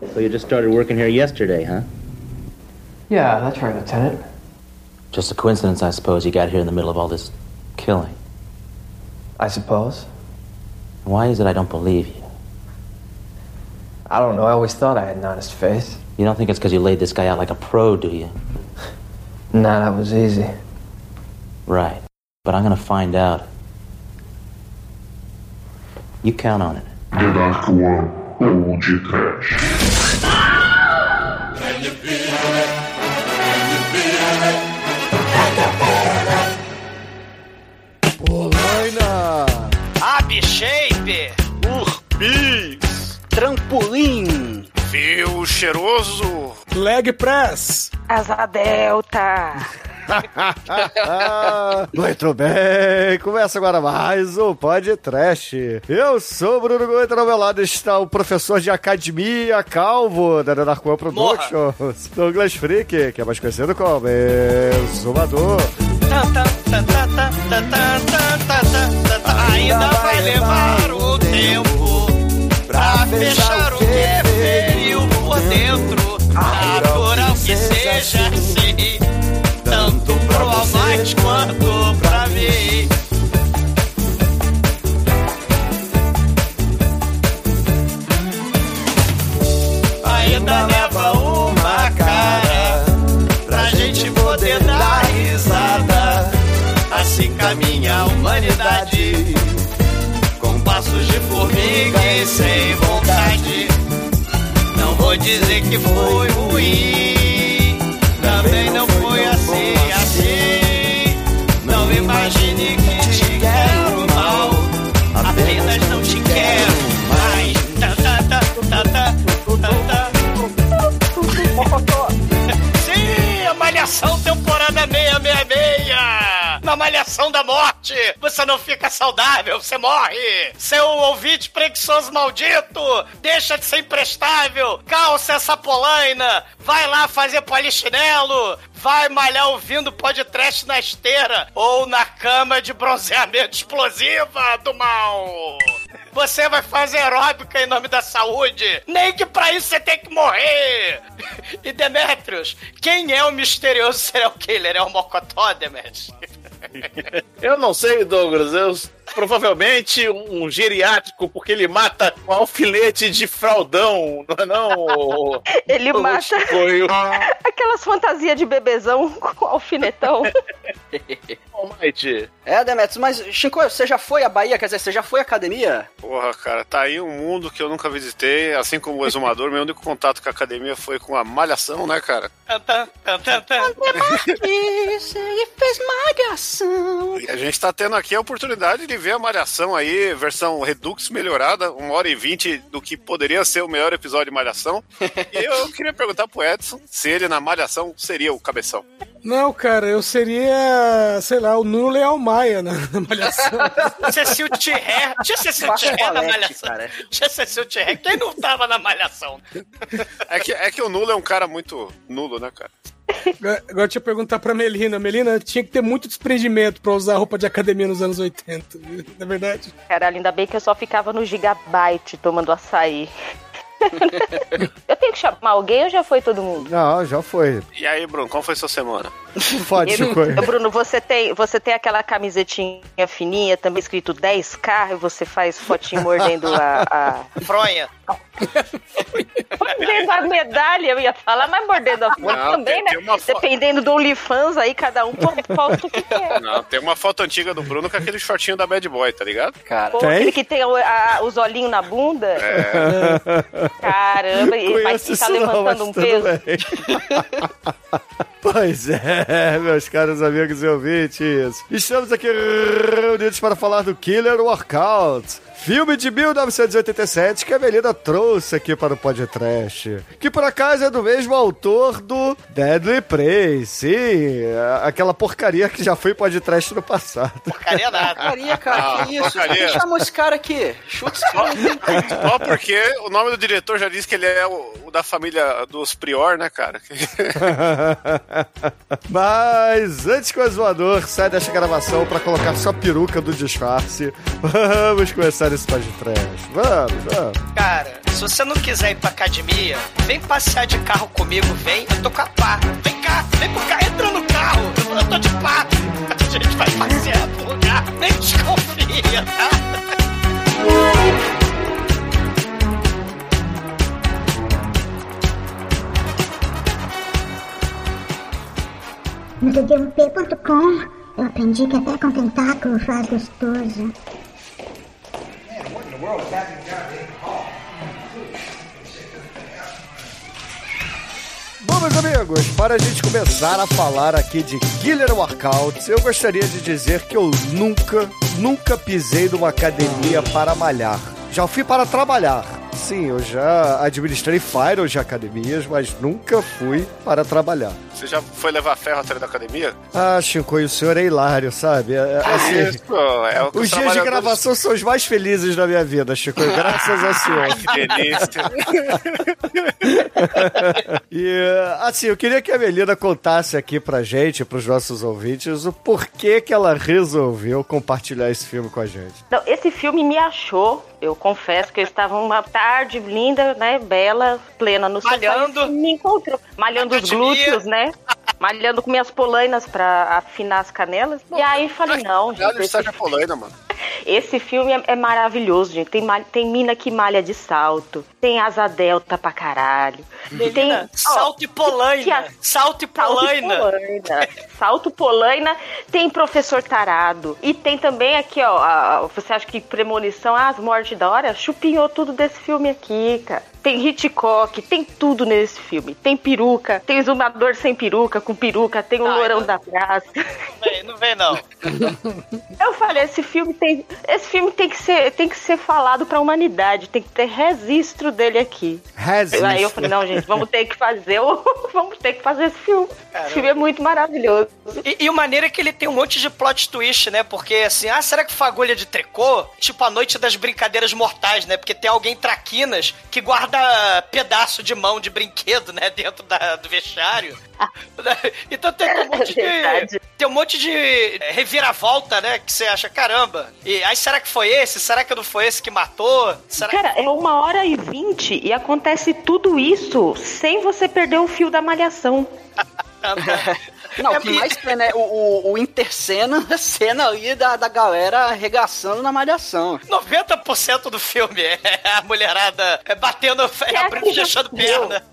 So you just started working here yesterday, huh? Yeah, that's right, Lieutenant. Just a coincidence, I suppose, you got here in the middle of all this killing. I suppose. Why is it I don't believe you? I don't know. I always thought I had an honest face. You don't think it's because you laid this guy out like a pro, do you? Nah, that was easy. Right. But I'm gonna find out. You count on it. The Dark One, de trash. Polaina! Abshape, Urbis, trampolim, fio cheiroso, Leg Press! Asa Delta. Muito bem, começa agora mais um Pod Trash. Eu sou o Bruno Gomes, ao meu lado está o professor de academia calvo da Darkwan Productions, Douglas Freak, que é mais conhecido como Exumador. Ainda vai levar o tempo pra fechar o que feio por dentro. Natural que seja tanto pro Almighty quanto pra mim. Ainda leva uma cara pra gente poder dar risada. Assim caminha a humanidade com passos de formiga e sem vontade. Não vou dizer que foi ruim, tá. Sim, a Malhação temporada 666! Malhação da Morte, você não fica saudável, você morre! Seu ouvinte preguiçoso maldito, deixa de ser imprestável, calça essa polaina, vai lá fazer polichinelo, vai malhar ouvindo podcast na esteira ou na cama de bronzeamento explosiva do mal! Você vai fazer aeróbica em nome da saúde. Nem que pra isso você tem que morrer. E Demetrius, quem é o misterioso serial killer? É o Mocotó, Demetrius? Eu não sei, Douglas. Eu provavelmente um geriátrico, porque ele mata com alfinete de fraldão, não é não? Ele o mata aquelas fantasias de bebezão com alfinetão. Almighty. É, Demetrius, mas, Chico, você já foi à Bahia? Quer dizer, você já foi à academia? Porra, cara, tá aí um mundo que eu nunca visitei, assim como o exumador, meu único contato com a academia foi com a malhação, né, cara? Ele fez malhação. E a gente tá tendo aqui a oportunidade de ver a malhação aí, versão Redux melhorada, uma hora e vinte do que poderia ser o melhor episódio de malhação. E eu queria perguntar pro Edson se ele na malhação seria o cabeção. Não, cara, eu seria, sei lá, o Nuno Leal Maia na, na malhação. Cecil Thierry. Tinha Cecil Baixo Thierry na Valete, malhação. cara. Tinha Cecil Thierry. Quem não tava na malhação? É que, é que o Nulo é um cara muito nulo, né, cara? Agora deixa eu perguntar pra Melina. Melina, tinha que ter muito desprendimento pra usar roupa de academia nos anos 80, não é verdade? Caralho, ainda bem que eu só ficava no Gigabyte tomando açaí. Eu tenho que chamar alguém ou já foi todo mundo? Não, já foi. E aí, Bruno, como foi sua semana? Fode, Chico. Bruno, você tem, você tem aquela camisetinha fininha, também escrito 10K, e você faz fotinho mordendo a. a... Fronha. mordendo a medalha, eu ia falar, mas mordendo a Não, também, tem- né? tem Dependendo do OnlyFans aí, cada um posta o que quer. Não, tem uma foto antiga do Bruno com aquele shortinho da Bad Boy, tá ligado? Cara, Pô, Tem? aquele que tem o- a- os olhinhos na bunda. É. Caramba, e Conheço estar isso não, levantando mas um peso. Pois é, meus caros amigos e ouvintes. Estamos aqui reunidos para falar do Killer Workout. Filme de 1987 que a Melina trouxe aqui para o podcast. Que por acaso é do mesmo autor do Deadly Prey. Sim, aquela porcaria que já foi podcast no passado. Porcaria nada. porcaria, cara, Ah, que isso? porcaria. Quem chamou esse cara aqui? Chuta esse cara. Só porque o nome do diretor já diz que ele é o, o da família dos Prior, né, cara? Mas antes que o zoador saia desta gravação para colocar sua peruca do disfarce, vamos começar esse Pod Trash. Vamos, vamos. Cara, se você não quiser ir pra academia, vem passear de carro comigo, vem. Eu tô com a pá. Vem cá, vem pro carro, entra no carro. Eu, eu tô de pá. A gente vai passear pro lugar. Nem desconfia, tá? No td1p.com eu aprendi que até com tentáculo faz gostoso. Bom, meus amigos, para a gente começar a falar aqui de Killer Workouts, eu gostaria de dizer que eu nunca, nunca pisei numa academia para malhar. Já fui para trabalhar. Sim, eu já administrei Fire de academias, mas nunca fui para trabalhar. Você já foi levar ferro atrás da academia? Ah, Shinkoi, o senhor é hilário, sabe? É, é assim, Isso, é o que os dias de gravação são os mais felizes da minha vida, Chico, graças ao senhor. Que delícia. E, assim, eu queria que a Melina contasse aqui pra gente, pros nossos ouvintes, o porquê que ela resolveu compartilhar esse filme com a gente. Não, esse filme me achou. Eu confesso que eu estava uma tarde linda, né, bela, plena no sofá, Malhando. e Me encontrou. Malhando os glúteos, né? Malhando com minhas polainas pra afinar as canelas. E aí falei, não, gente, esse, Sérgio Polaina, mano. Esse filme é, é maravilhoso, gente. Tem, tem mina que malha de salto, tem asa delta pra caralho. Tem, ó, Salto e polaina. que Salto e Salto polaina. Polaina. Salto Polaina, tem professor tarado. E tem também aqui, ó, a- você acha que premonição, ah, as mortes da hora, chupinhou tudo desse filme aqui, cara. Tem Hitchcock, tem tudo nesse filme. Tem peruca, tem exumador sem peruca, com peruca, tem o Ah, lourão eu- da praça. Vem, não vem, não. Eu falei, esse filme tem, esse filme tem que ser, tem que ser falado pra humanidade, tem que ter registro dele aqui. Resiste. Aí eu falei, não, gente, vamos ter que fazer o, vamos ter que fazer esse filme. Caramba. Esse filme é muito maravilhoso. E, e o maneiro é que ele tem um monte de plot twist, né? Porque assim, ah, será que fagulha de tricô? Tipo a noite das brincadeiras mortais, né? Porque tem alguém traquinas que guarda pedaço de mão de brinquedo, né? Dentro da- do vestiário. então tem um monte de. Tem um monte de reviravolta, né? Que você acha, caramba. E aí será que foi esse? Será que não foi esse que matou? Será Cara, é uma hora e vinte e acontece tudo isso sem você perder o fio da malhação. Não, É o que mais tem, né? O, o, o intercena, a cena ali da, da galera arregaçando na malhação. 90% do filme é a mulherada é batendo, É abrindo e já fechando morreu. perna.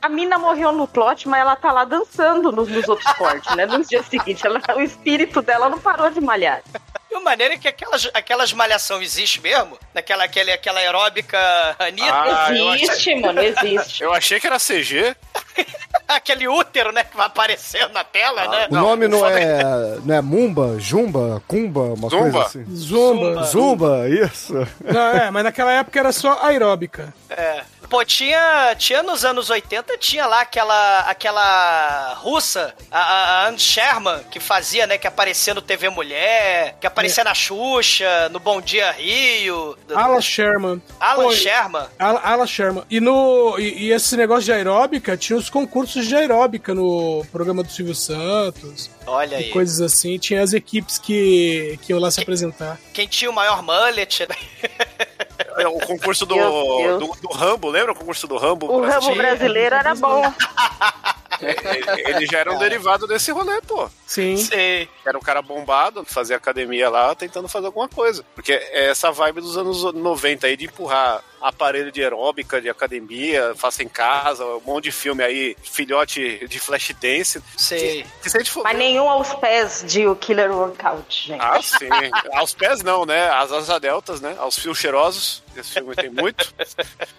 A mina morreu no plot, mas ela tá lá dançando nos, nos outros cortes, né? Nos dias seguintes, ela- o espírito dela não parou de malhar. E o maneiro é que aquelas, aquelas malhação existe mesmo? Naquela aquele, aquela aeróbica Anitta? Ah, eu existe, mano, existe. Eu achei que era CG. Aquele útero, né, que vai aparecendo na tela, né? O nome não, o foda é, não é Mumba, Jumba, Kumba, uma Zumba. coisa assim? Zumba. Zumba, isso. Não, é, mas naquela época era só aeróbica. É. Pô, tinha, tinha nos anos 80, tinha lá aquela, aquela russa, a, a, Anne Sherman, que fazia, né, que aparecia no TV Mulher, que aparecia na Xuxa, no Bom Dia Rio. Alan Sherman. Alan Pô, Sherman. Ala, Ala Sherman. E, no, e, e esse negócio de aeróbica, tinha os concursos de aeróbica no programa do Silvio Santos. Olha E aí. coisas assim. Tinha as equipes que, que iam lá se apresentar. Quem tinha o maior mullet, né? É o concurso do, do, do Rambo, lembra o concurso do Rambo? O Brasil? brasileiro era bom. Ele, ele já era um derivado desse rolê, pô. Sim. Sei. Era um cara bombado, que fazia academia lá, tentando fazer alguma coisa. Porque é essa vibe dos anos 90 aí de empurrar aparelho de aeróbica, de academia, faça em casa, um monte de filme aí, filhote de flash dance. Sei. Que gente for Mas nenhum aos pés de O Killer Workout, gente. Ah, sim. Aos pés não, né? As asa deltas, né? Aos fios cheirosos. Esse filme tem muito.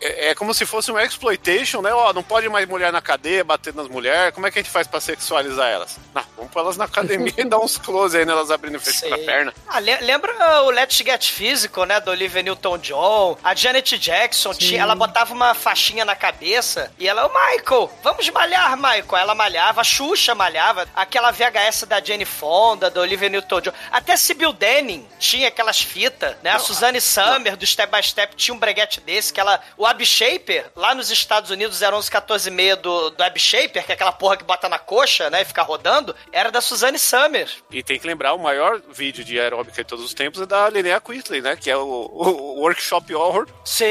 É, é como se fosse um exploitation, né? Ó, não pode mais mulher na cadeia, bater nas mulheres. Como é que a gente faz pra sexualizar elas? Não, vamos pôr elas na academia e dar uns close aí nelas abrindo e fechando a perna. Ah, le- lembra o Let's Get Physical, né? Do Olivia Newton-John, a Janet Jackson, tinha, ela botava uma faixinha na cabeça e ela, ô Michael, vamos malhar, Michael. Ela malhava, a Xuxa malhava, aquela VHS da Jane Fonda, do Olivia Newton-John. Até Sibyl Denning tinha aquelas fitas, né? A Suzanne Summer, do Step by Step, tinha um breguete desse, que ela... O Ab Shaper, lá nos Estados Unidos, era 11, 14 e meia do, do Ab Shaper, que é aquela porra que bota na coxa, né? E fica rodando, era da Suzanne Summer. E tem que lembrar, o maior vídeo de aeróbica de todos os tempos é da Linnea Quigley, né? Que é o, o- o Workshop Horror. Sim,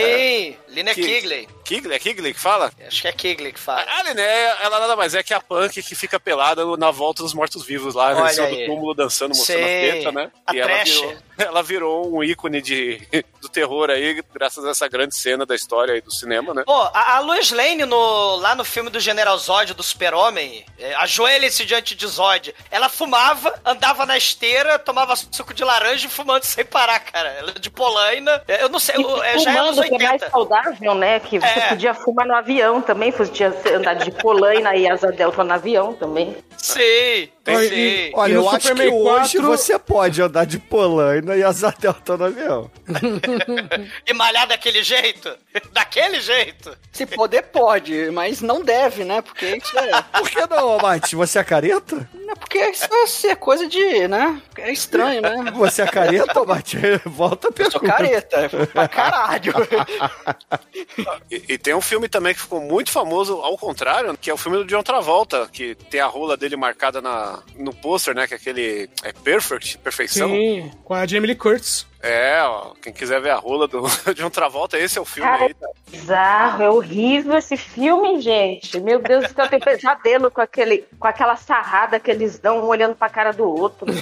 Lina Que- Kigley. Kigley? É Kigley que fala? Acho que é Kigley que fala. A Linnea, ela nada mais é que a punk que fica pelada na volta dos mortos-vivos lá, Olha em cima aí. do túmulo dançando, mostrando Sei. a teta, né? A e ela virou, ela virou um ícone de, do terror aí, graças a essa grande cena da história aí do cinema, né? Pô, a, a Lois Lane no, lá no filme do General Zod, do Super-Homem, é, ajoelha-se diante de Zod. Ela fumava, andava na esteira, tomava suco de laranja e fumando sem parar, cara. Ela é de Polaina. É, Eu não sei, o- é, já é anos Fumando, que é mais 80. saudável, né? Que você É. podia fumar no avião também, podia andar de polaina e asa delta no avião também. Sim, Olha, sim. e- Olha, no eu acho que hoje 4 você pode andar de polaina e asa delta no avião. E malhar daquele jeito? daquele jeito? Se poder, pode, mas não deve, né? Porque isso é. Por que não, Mate? Você é careta? É porque isso é ser coisa de, né? É estranho, né? Você é careta, Mate? Volta a Eu sou pergunta. careta, pra caralho. E, e tem um filme também que ficou muito famoso, ao contrário, que é o filme do John Travolta, que tem a rola dele marcada na, no pôster, né? Que é aquele. É Perfect, perfeição. Sim, com a Jamie Lee Curtis. É, ó, quem quiser ver a rola do John Travolta, esse é o filme Cara, aí. bizarro, é horrível esse filme, gente. Meu Deus eu tenho pesadelo com, aquele, com aquela sarrada que eles dão um olhando pra cara do outro.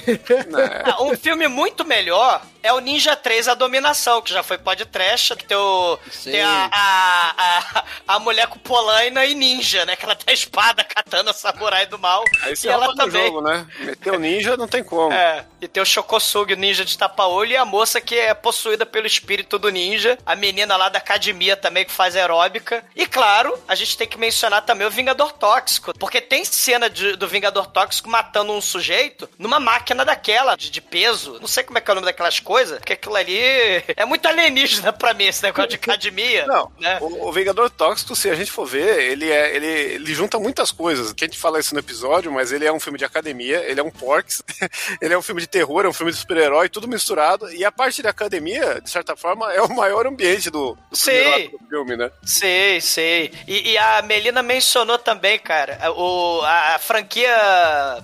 Ah, um filme muito melhor é o Ninja 3 A Dominação, que já foi podcast, que tem, o, tem a, a, a, a mulher com polaina e ninja, né? Que ela tem a espada, katana, samurai do mal. Aí e você ela rouba no também. jogo, né? Meteu ninja, não tem como. É, e tem o Shokosugi, o ninja de tapa-olho, e a moça que é possuída pelo espírito do ninja, a menina lá da academia também que faz aeróbica. E claro, a gente tem que mencionar também o Vingador Tóxico, porque tem cena de- do Vingador Tóxico matando um sujeito numa máquina daquela, de, de peso. Não sei como é que é o nome daquelas coisas, porque aquilo ali é muito alienígena pra mim, esse negócio de academia. Não, né? o, o Vingador Tóxico, se a gente for ver, ele, é, ele, ele junta muitas coisas. Que a gente fala isso no episódio, mas ele é um filme de academia, ele é um porks, ele é um filme de terror, é um filme de super-herói, tudo misturado. E a parte da academia, de certa forma, é o maior ambiente do, do Sim. ato do filme, né? Sei, sei. E, e a Melina mencionou também, cara, o, a, a franquia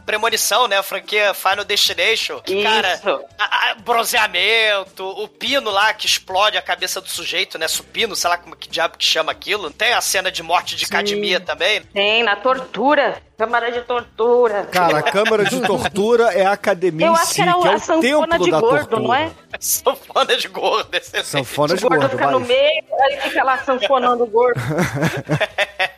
Premonição, né? A franquia Final Destination. Que, cara, Isso. a- a- bronzeamento, o pino lá que explode a cabeça do sujeito, né? Supino, sei lá como que diabo que chama aquilo. Tem a cena de morte de academia também. Tem, na tortura. Câmara de tortura. Cara, a câmara de tortura é a academia Eu em acho si, que era que é a o sanfona de gordo, tortura. não é? Sanfona de gordo. excelente. Sanfona O de gordo gordo, fica no vai. meio, aí fica lá sanfonando o gordo.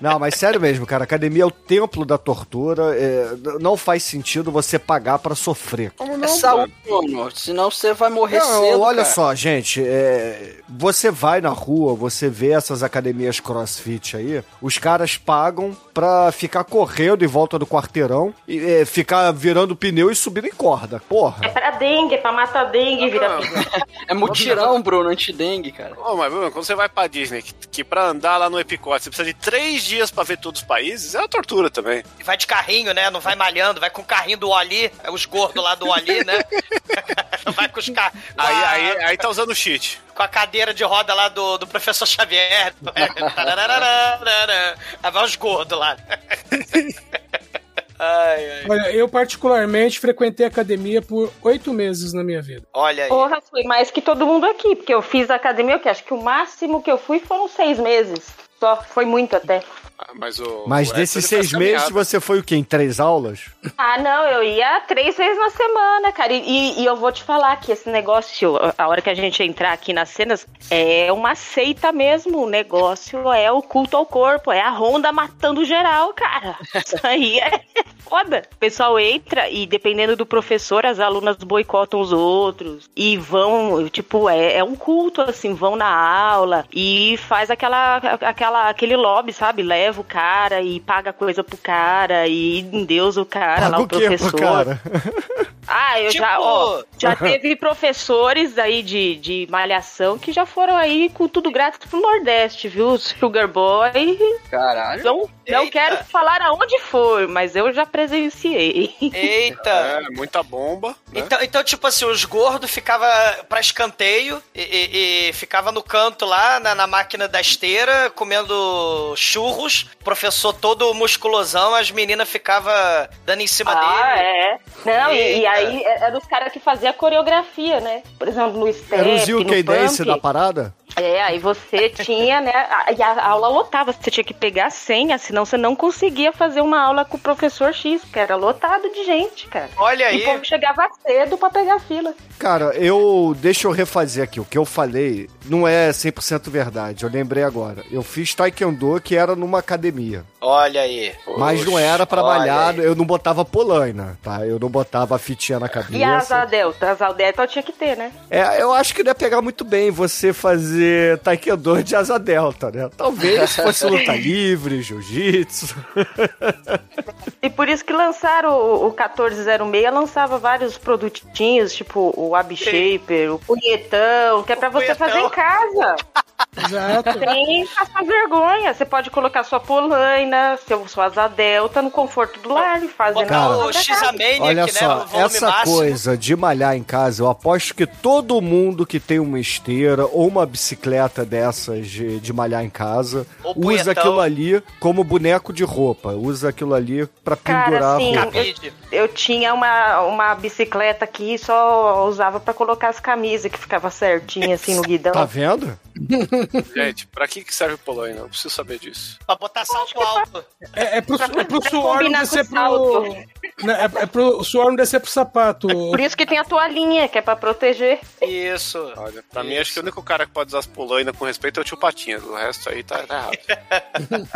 Não, mas sério mesmo, cara, a academia é o templo da tortura. é, não faz sentido você pagar pra sofrer. é saúde, mano. Senão você vai morrer Não, cedo. olha cara. só, gente, é, você vai na rua, você vê essas academias crossfit aí, os caras pagam pra ficar correndo em volta do quarteirão e é, ficar virando pneu e subindo em corda. Porra. É pra dengue, é pra matar dengue, vira É mutirão, Bruno, anti-dengue, cara. Ô, mas Bruno, quando você vai pra Disney, que, que pra andar lá no Epicote você precisa de três dias pra ver todos os países, é uma tortura também. E vai de carrinho, né? Não vai malhando, vai com o carrinho do Oli, é os gordos lá do Oli, né? vai com os car... com Aí, a- aí, aí tá usando cheat. com a cadeira de roda lá do, do professor Xavier. Aí vai os gordos lá. Ai, ai. Olha, eu particularmente frequentei academia por oito meses na minha vida. Olha aí. Porra, foi mais que todo mundo aqui, porque eu fiz academia, que acho que o máximo que eu fui foram seis meses. Só foi muito até. Mas, o, Mas o desses ele seis meses caminhada. você foi o quê? Em três aulas? Ah, não, eu ia três vezes na semana, cara. E, e- eu vou te falar que esse negócio, a hora que a gente entrar aqui nas cenas, é uma seita mesmo. O negócio é o culto ao corpo, é a Honda matando geral, cara. Isso aí é foda. O pessoal entra e, dependendo do professor, as alunas boicotam os outros. E vão, tipo, é, é um culto, assim, vão na aula e faz aquela, aquela, aquele lobby, sabe? Leva o cara e paga coisa pro cara e endeusa o cara Paga lá, o, o quê pro professor. cara? Ah, eu Tipo- já, ó, já teve professores aí de, de malhação que já foram aí com tudo grátis pro Nordeste, viu? Sugar Boy. Caralho. Não, não Eita. quero falar aonde foi, mas eu já presenciei. Eita. É, muita bomba. Né? Então, então, tipo assim, os gordos ficava pra escanteio e, e- e ficava no canto lá, na, na máquina da esteira, comendo churros. Professor todo musculosão, as meninas ficavam dando em cima ah, dele. é. Não, e, e Eita. Aí é- era os caras que faziam a coreografia, né? Por exemplo, no step, Era os UK Dance da parada? É, aí você tinha, né? a- E a aula lotava, você tinha que pegar a senha, senão você não conseguia fazer uma aula com o professor X, que era lotado de gente, cara. Olha E aí. o povo chegava cedo pra pegar a fila. Cara, eu. Deixa eu refazer aqui. O que eu falei não é 100% verdade. Eu lembrei agora. Eu fiz Taekwondo que era numa academia. Olha aí. Mas não era pra malhar, eu não botava polaina, tá? Eu não botava a fitinha na E a cabeça. asa delta? A asa delta tinha que ter, né? É, eu acho que não ia pegar muito bem você fazer taekwondo de asa delta, né? Talvez se fosse luta livre, jiu-jitsu. E por isso que lançaram o, o 1406, lançava vários produtinhos, tipo o Ab Shaper, o punhetão, que é pra você punhetão. fazer em casa. Exato. Sem passar vergonha. Você pode colocar sua polaina, seu, sua asa delta no conforto do lar e fazer Botar Cara, o X-Amaniac, Olha né? só, essa máximo. coisa de malhar em casa, eu aposto que todo mundo que tem uma esteira ou uma bicicleta dessas de, de malhar em casa Ou usa punhetão. aquilo ali como boneco de roupa. Usa aquilo ali pra Cara, pendurar assim, a roupa. Cabide. Eu tinha uma, uma bicicleta aqui e só usava pra colocar as camisas que ficava certinha assim no guidão. Tá vendo? Gente, pra que que serve polaina? Eu preciso saber disso. Pra botar salto alto. É, é pro, é pro suor não descer o pro. né, É, é pro suor não descer pro sapato. Por isso que tem a toalhinha, que é pra proteger. Isso. Olha, pra mim, acho que o único cara que pode usar as polainas com respeito é o tio Patinhas. O resto aí tá, tá errado.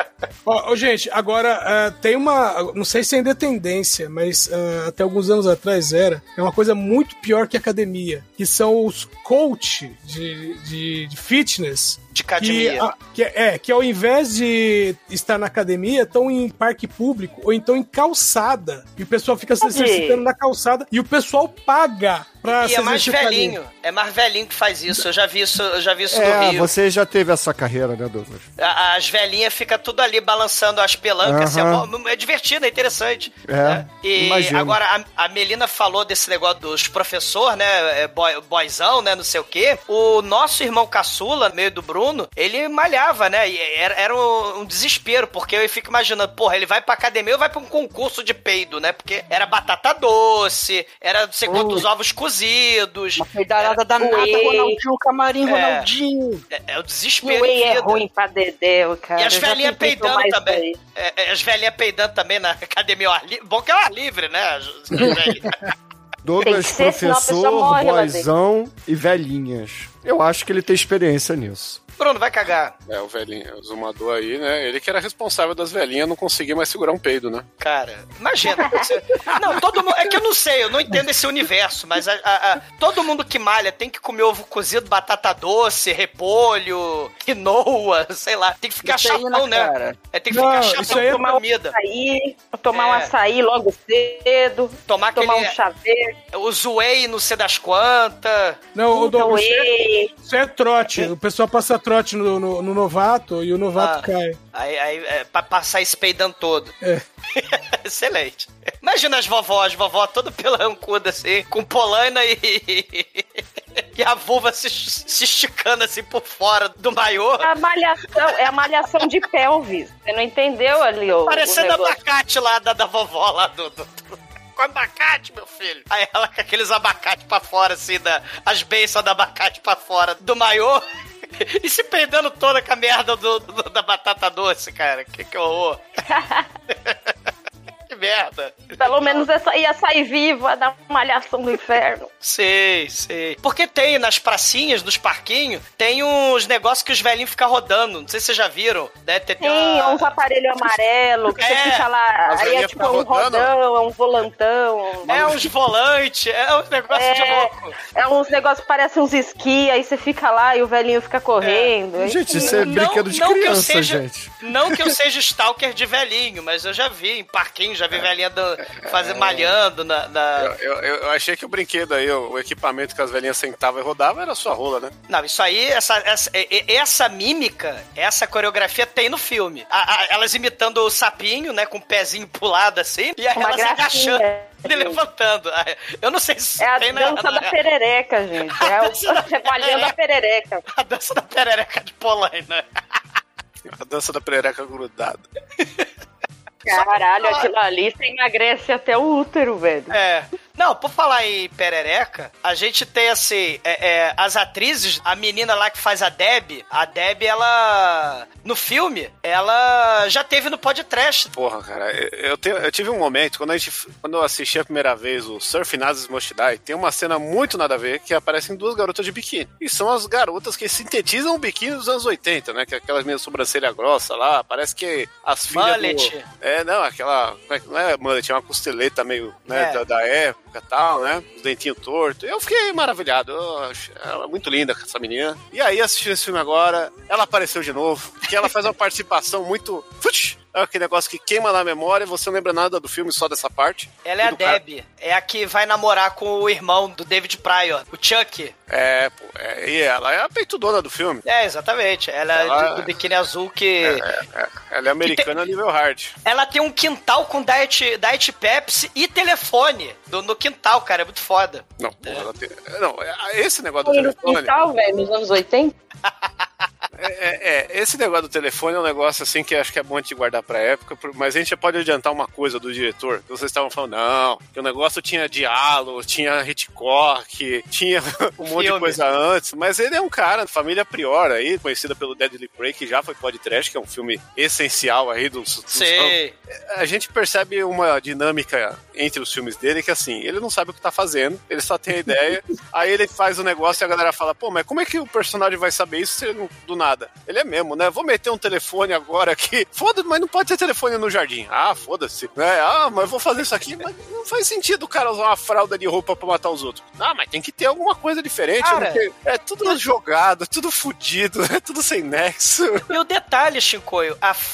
Ó, gente, agora ah, tem uma. Não sei se ainda é tendência, mas ah, até alguns anos atrás era. É uma coisa muito pior que academia. Que são os coach de, de, de fitness. De Que, academia. a- que é, que ao invés de estar na academia, estão em parque público ou então em calçada. E o pessoal fica se exercitando na calçada e o pessoal paga pra E se é mais velhinho. É mais velhinho que faz isso. Eu já vi isso, eu já vi isso no É, Rio. você já teve essa carreira, né, Douglas? A- As velhinhas ficam tudo ali balançando as pelancas. assim, é, é divertido, é interessante. É, né? E imagino. agora, a, a Melina falou desse negócio dos professor, né? é, Boy, boyzão, né? Não sei o quê. O nosso irmão caçula, no meio do Bruno, ele malhava, né? E era, era um, um desespero, porque eu fico imaginando, porra, ele vai pra academia ou vai pra um concurso de peido, né? Porque era batata doce, era não sei quantos ovos cozidos. Peidalada danada, Whey. Ronaldinho, camarim, É. Ronaldinho. É, é o desespero. o whey é ruim pra dedéu, cara. E as velhinhas peidando também. É, é, as velhinhas peidando também na academia ao ar livre. Bom que é ao ar livre, né? Douglas, ser, professor, morre boyzão e velhinhas. Eu acho que ele tem experiência nisso. Bruno, vai cagar. É, o velhinho, o zumador aí, né? Ele que era responsável das velhinhas não conseguir mais segurar um peido, né? Cara, imagina. você- Não, todo mundo. É que eu não sei, eu não entendo esse universo, mas a- a- a- todo mundo que malha tem que comer ovo cozido, batata doce, repolho, quinoa, sei lá. Tem que ficar Proteína, chapão, né? cara. É, tem que Não, ficar chapão é com Tomar um comida. açaí, tomar um É. açaí logo cedo, Tomar tomar aquele. um chá verde, O zoei, não sei das quantas. Não, o Douglas, isso é- isso é trote. O pessoal passa trote no, no- no novato e o novato Ah. cai. Aí, aí é, pra passar esse peidando todo. É. Excelente. Imagina as vovós, vovó toda pelancuda assim, com polaina e. e a vulva se, se esticando assim por fora do maiô. A malhação, é a malhação de pelvis. Você não entendeu ali, ô? Parecendo abacate lá da, da vovó lá do. do, do... Com abacate, meu filho. Aí ela com aqueles abacates pra fora, assim, da, as beiças do abacate pra fora do maiô. E se peidando toda com a merda do, do- da batata doce, cara. Que, que horror. merda. Pelo menos essa ia sair viva da malhação do inferno. Sei, sei. Porque tem nas pracinhas, dos parquinhos, tem uns negócios que os velhinhos ficam rodando. Não sei se vocês já viram. Né? Tem, tem Tem uma- uns aparelhos amarelo que É, você fica lá, as aí é tipo um rodando. rodão, é um volantão. É uns volantes, é uns negócios de É, louco. é uns negócios que parecem uns esqui, aí você fica lá e o velhinho fica correndo. aí- Gente, isso é Não- brinquedo de não criança, seja- gente. Não que eu seja stalker de velhinho, mas eu já vi em parquinho, já vi vi velhinha do, fazer, malhando na... na- Eu, eu- eu achei que o brinquedo aí, o, o equipamento que as velhinhas sentavam e rodavam era sua rola, né? Não, isso aí, essa, essa, essa mímica, essa coreografia tem no filme. A- a- elas imitando o sapinho, né, com o pezinho pulado assim, e aí Uma elas agachando gracinha. e levantando. Eu não sei se É a tem dança na- da perereca, gente. É o revalhando a perereca. A dança da perereca de Polaina. A dança da perereca grudada. Caralho, aquilo ali você emagrece até o útero, velho. É. Não, por falar em perereca, a gente tem assim, é, é, as atrizes, a menina lá que faz a Deb, a Deb, ela. No filme, ela já teve no podcast. Porra, cara, eu, tenho- eu tive um momento, quando, a gente, quando eu assisti a primeira vez o Surf Nazis Must Die, tem uma cena muito nada a ver que aparecem duas garotas de biquíni. E são as garotas que sintetizam o biquíni dos anos 80, né? Que é aquelas minhas sobrancelha grossa lá, parece que as filhas Mullet. do... É, não, aquela... é Não é mullet, é uma costeleta meio, né, É. da, da época e tal, né? Os dentinhos tortos. Eu fiquei maravilhado. Eu ela muito linda, essa menina. E aí, assistindo esse filme agora, ela apareceu de novo. Que ela faz uma participação muito... Futs! É aquele negócio que queima na memória, você não lembra nada do filme, só dessa parte. Ela é a do cara- Deb, é a que vai namorar com o irmão do David Pryor, o Chuck. É, pô, é, e ela é a peitudona do filme. É, exatamente. Ela é Ela- de- do biquíni azul que. Ela é americana nível hard. Ela tem um quintal com Diet, Diet Pepsi e telefone do- no quintal, cara. É muito foda. Não, pô, ela tem... Não, é- esse negócio do Foi no telefone... quintal, velho, nos anos 80. É, é, é, esse negócio do telefone é um negócio assim que acho que é bom de guardar pra época, mas a gente já pode adiantar uma coisa do diretor. Vocês estavam falando, não, que o negócio tinha diálogo, tinha Hitchcock, tinha um monte de Filme. coisa antes, mas ele é um cara, família Prior aí, conhecida pelo Deadly Prey, que já foi podcast, que é um filme essencial aí dos Sei. a gente percebe uma dinâmica entre os filmes dele que assim, ele não sabe o que tá fazendo, ele só tem a ideia, aí ele faz o negócio e a galera fala, pô, mas como é que o personagem vai saber isso se ele não, do nada? Ele é mesmo, né? Vou meter um telefone agora aqui. Foda-se, mas não pode ter telefone no jardim. Ah, foda-se. Né? Ah, mas vou fazer isso aqui, mas não faz sentido o cara usar uma fralda de roupa pra matar os outros. Ah, mas tem que ter alguma coisa diferente. Cara, porque é tudo jogado, tudo fudido, é tudo sem nexo. E o detalhe,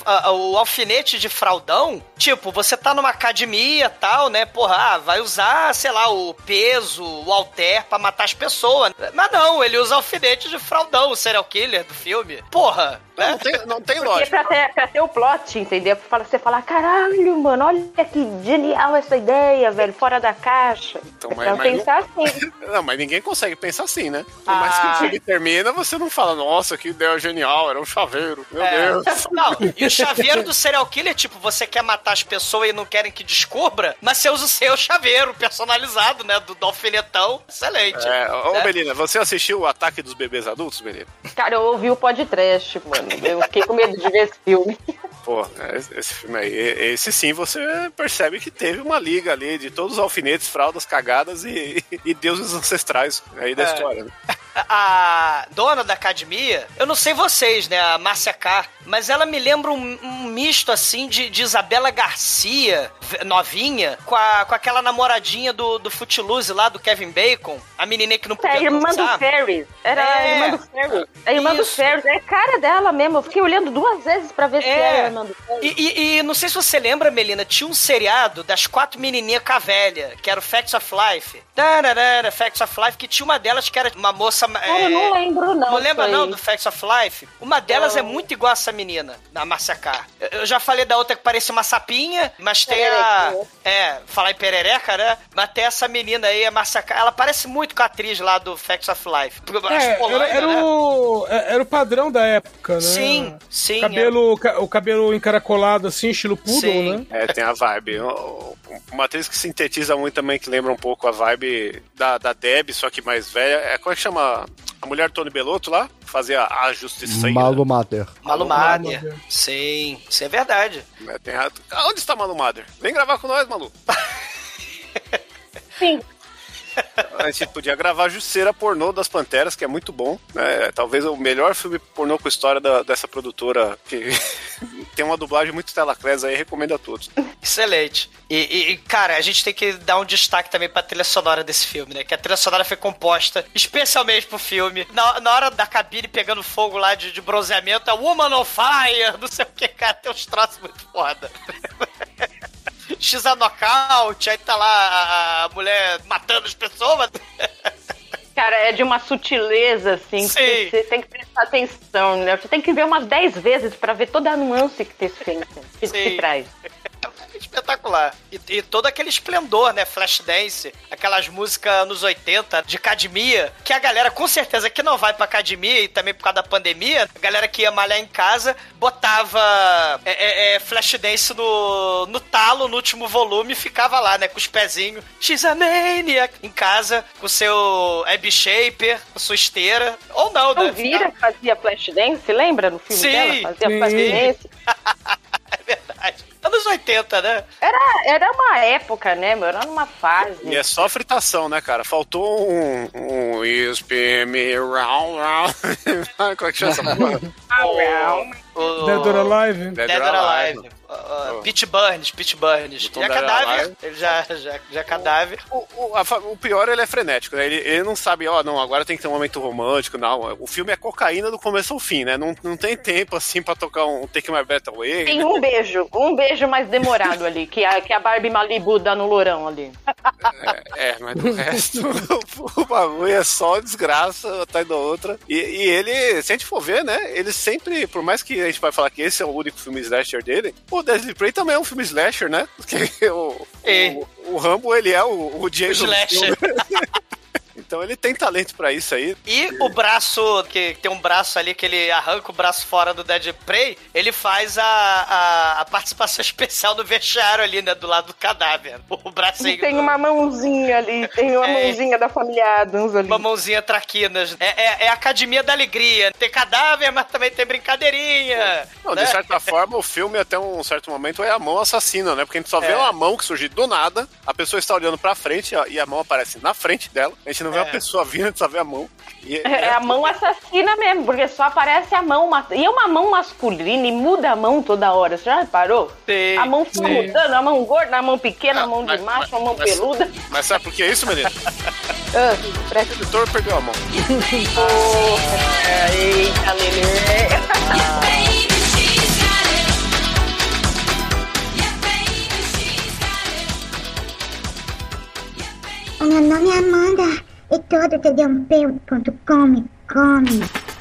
a- o alfinete de fraldão, tipo, você tá numa academia tal, né? Porra, ah, vai usar, sei lá, o peso, o halter pra matar as pessoas. Mas não, ele usa alfinete de fraldão, o serial killer do filme. Porra, né? Não tem, não tem Porque lógica. pra ter, pra ter o plot, entendeu? Pra você falar, caralho, mano, olha que genial essa ideia, velho, fora da caixa. Então, é mas- mas pensar assim. Não, mas ninguém consegue pensar assim, né? Por mais que Ah. o filme termina, você não fala, nossa, que ideia genial, era um chaveiro, meu É. Deus. Não, e o chaveiro do serial killer, tipo, você quer matar as pessoas e não querem que descubra, mas você usa o seu chaveiro personalizado, né? Do, do alfinetão. Excelente. É, ô, Né? Belina, você assistiu o Ataque dos Bebês Adultos, Belina? Cara, eu ouvi o podcast, mano. Eu fiquei com medo de ver esse filme. Pô, é, esse filme aí, e- esse sim você percebe que teve uma liga ali de todos os alfinetes, fraldas, cagadas e, e deuses ancestrais aí da É. história. Né? A dona da academia, eu não sei vocês, né? A Márcia K, mas ela me lembra um, um misto assim de, de Isabela Garcia, novinha, com, a, com aquela namoradinha do, do Footloose lá, do Kevin Bacon, a menininha que não É podia a irmã do. Ferris. Era a É. irmã do Ferris. A irmã do Isso. Ferris. É a cara dela mesmo. Eu fiquei olhando duas vezes pra ver se É. era a irmã do Ferris. E, e- e não sei se você lembra, Melina, tinha um seriado das quatro menininhas cavelha, que era o Facts of Life. Tararara, Facts of Life, que tinha uma delas que era uma moça. Cara, eu não lembro, não. Não lembra, não, do Facts of Life? Uma delas Não. é muito igual a essa menina, da Márcia K. Eu, já falei da outra que parecia uma sapinha, mas tem a. É, falar em perereca, né? Mas tem essa menina aí, a Márcia K. Ela parece muito com a atriz lá do Facts of Life. Porque eu acho É, Polônia, era, era né? o, é- era o padrão da época, né? Sim, sim. Cabelo, ca- o cabelo encaracolado assim, estilo poodle, Sim. né? É, tem a vibe. O- Uma atriz que sintetiza muito também, que lembra um pouco a vibe da, da Deb, só que mais velha. É, como é que chama? A mulher do Tony Belotto lá? Fazia a justiça. Malu Mater. Malu Mader. Sim, isso é verdade. É, tem a... Ah, Onde está Malu Mader? Vem gravar com nós, Malu. Sim. A gente podia gravar Jusceira Pornô das Panteras, que é muito bom. né? Talvez o melhor filme pornô com história da- dessa produtora, que tem uma dublagem muito telacrés aí, recomendo a todos. Excelente. E, e- cara, a gente tem que dar um destaque também pra trilha sonora desse filme, né? Que a trilha sonora foi composta especialmente pro filme. Na, na hora da cabine pegando fogo lá de, de bronzeamento, a Woman on Fire, não sei o que, cara, tem uns troços muito foda. X a nocaute, aí tá lá a, mulher matando as pessoas. Cara, é de uma sutileza, assim, que Sim. você tem que prestar atenção, né? Você tem que ver umas 10 vezes pra ver toda a nuance que tem que, que traz. Espetacular. E, e todo aquele esplendor, né? Flashdance, aquelas músicas anos 80 de academia, que a galera com certeza que não vai pra academia e também por causa da pandemia, a galera que ia malhar em casa botava é, é, é, Flashdance no, no talo, no último volume, e ficava lá, né? Com os pezinhos. She's a maniac. Em casa, com seu Abby Shaper, com sua esteira. Ou não, né? Vira fazia flash dance, lembra no filme Sim, dela? Fazia sim. flash dance. É verdade. Anos 80, né? Era, era uma época, né, meu? Era uma fase. E é só fritação, né, cara? Faltou um. Um. You spin me round, round. Como é que chama essa porra? O- Dead or Alive. Dead Dead or Alive. Alive. Uh, Pit Burns, Pit Burns. É Dead or cadáver. Ele já, já, já é cadáver. O, o, a o pior, ele é frenético, né? Ele, ele não sabe, ó, não, agora tem que ter um momento romântico, não. O filme é cocaína do começo ao fim, né? Não, não tem tempo, assim, pra tocar um Take My Breath Away. Tem um beijo, um beijo mais demorado ali, que a, que a Barbie Malibu dá no lourão ali. É, é, mas do resto, o bagulho é só desgraça atrás da outra. E, e ele, se a gente for ver, né? Ele sempre, por mais que a gente vai falar que esse é o único filme slasher dele, o Deadly Prey também é um filme slasher, né? Porque o, É. o, o Rambo, ele é o, o Jason. do slasher. Então ele tem talento pra isso aí. E o braço, que tem um braço ali que ele arranca o braço fora do Dead Prey, ele faz a, a, a participação especial do vestiário ali, né? Do lado do cadáver. O bracinho. E tem uma mãozinha ali, tem uma É. mãozinha da família Adams ali. Uma mãozinha traquinas. É, é, é a academia da alegria. Tem cadáver, mas também tem brincadeirinha. Não, né? de certa forma, o filme, até um certo momento, é a mão assassina, né? Porque a gente só vê É. uma mão que surge do nada, a pessoa está olhando pra frente e a mão aparece na frente dela. A gente não vê É. a pessoa vindo, só vê a mão. E, É a mão assassina mesmo, porque só aparece a mão. E é uma mão masculina e muda a mão toda hora. Você já reparou? Sim, a mão fica sim. mudando, a mão gorda, a mão pequena, a mão de mas- macho, a mão mas- peluda. Mas sabe por que é isso, menino? Ah, O editor perdeu a mão. Porra, eita, neném. O meu nome é Amanda e todo td1p.com me come.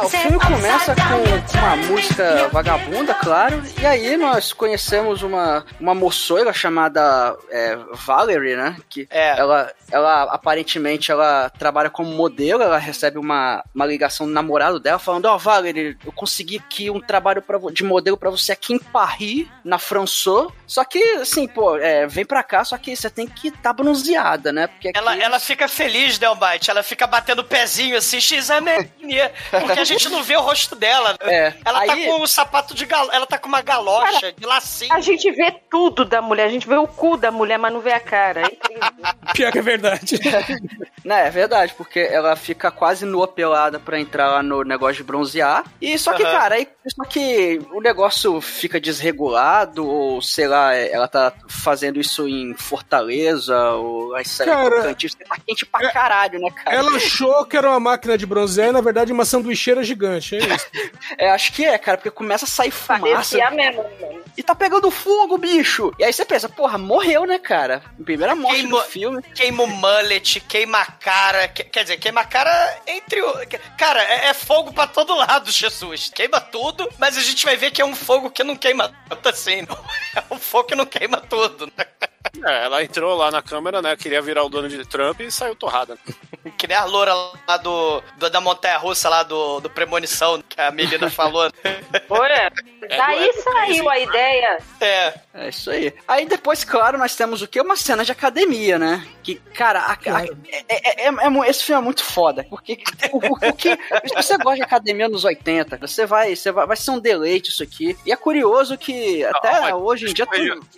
Bom, o filme começa com uma música vagabunda, claro, e aí nós conhecemos uma, uma moçoila chamada é, Valerie, né? Que É. ela, ela aparentemente ela trabalha como modelo, ela recebe uma, uma ligação do namorado dela falando: Ó, Valerie, eu consegui aqui um trabalho pra, de modelo pra você aqui em Paris, na François. Só que, assim, pô, é, vem pra cá, só que você tem que estar tá bronzeada, né? Porque aqui... Ela, ela fica feliz, Delbite. Ela fica batendo o pezinho assim, X mania, Porque a gente não vê o rosto dela. É, Ela tá aí- com um sapato de galo. Ela tá com uma galocha de lacinho. A gente vê tudo da mulher, a gente vê o cu da mulher, mas não vê a cara. É incrível. Pior que é verdade. Né, é verdade, porque ela fica quase nua pelada pra entrar lá no negócio de bronzear. E só que, Aham. cara, aí só que o negócio fica desregulado, ou sei lá, ela tá fazendo isso em Fortaleza, ou cantinho, você tá quente pra caralho, né, cara? Ela achou que era uma máquina de bronzear e, na verdade, uma sanduicheira gigante. É isso. É, acho que é, cara, porque começa a sair fumaça. Mesmo. mano. E tá pegando fogo, bicho! E aí você pensa, porra, morreu, né, cara? Primeira morte Queimou- do filme. Queima o mullet, queima a cara. que- quer dizer, queima a cara entre o. Cara, é, é fogo pra todo lado, Jesus. Queima tudo, mas a gente vai ver que é um fogo que não queima tanto assim. Não. É um fogo que não queima tudo. né? É, ela entrou lá na câmera, né? Queria virar o dono de Trump e saiu torrada. Que nem a loura lá do, do- da montanha russa lá do, do Premonição, que a menina falou. Olha, É daí do- é do saiu a ideia. É. É isso aí. Aí depois, claro, nós temos o quê? Uma cena de academia, né? Que, cara, a- a- é- é- é- é esse filme é muito foda. Porque o, o- o que. Se você gosta de academia nos 80, você vai, você vai, vai ser um deleite isso aqui. E é curioso que até mas- hoje em dia.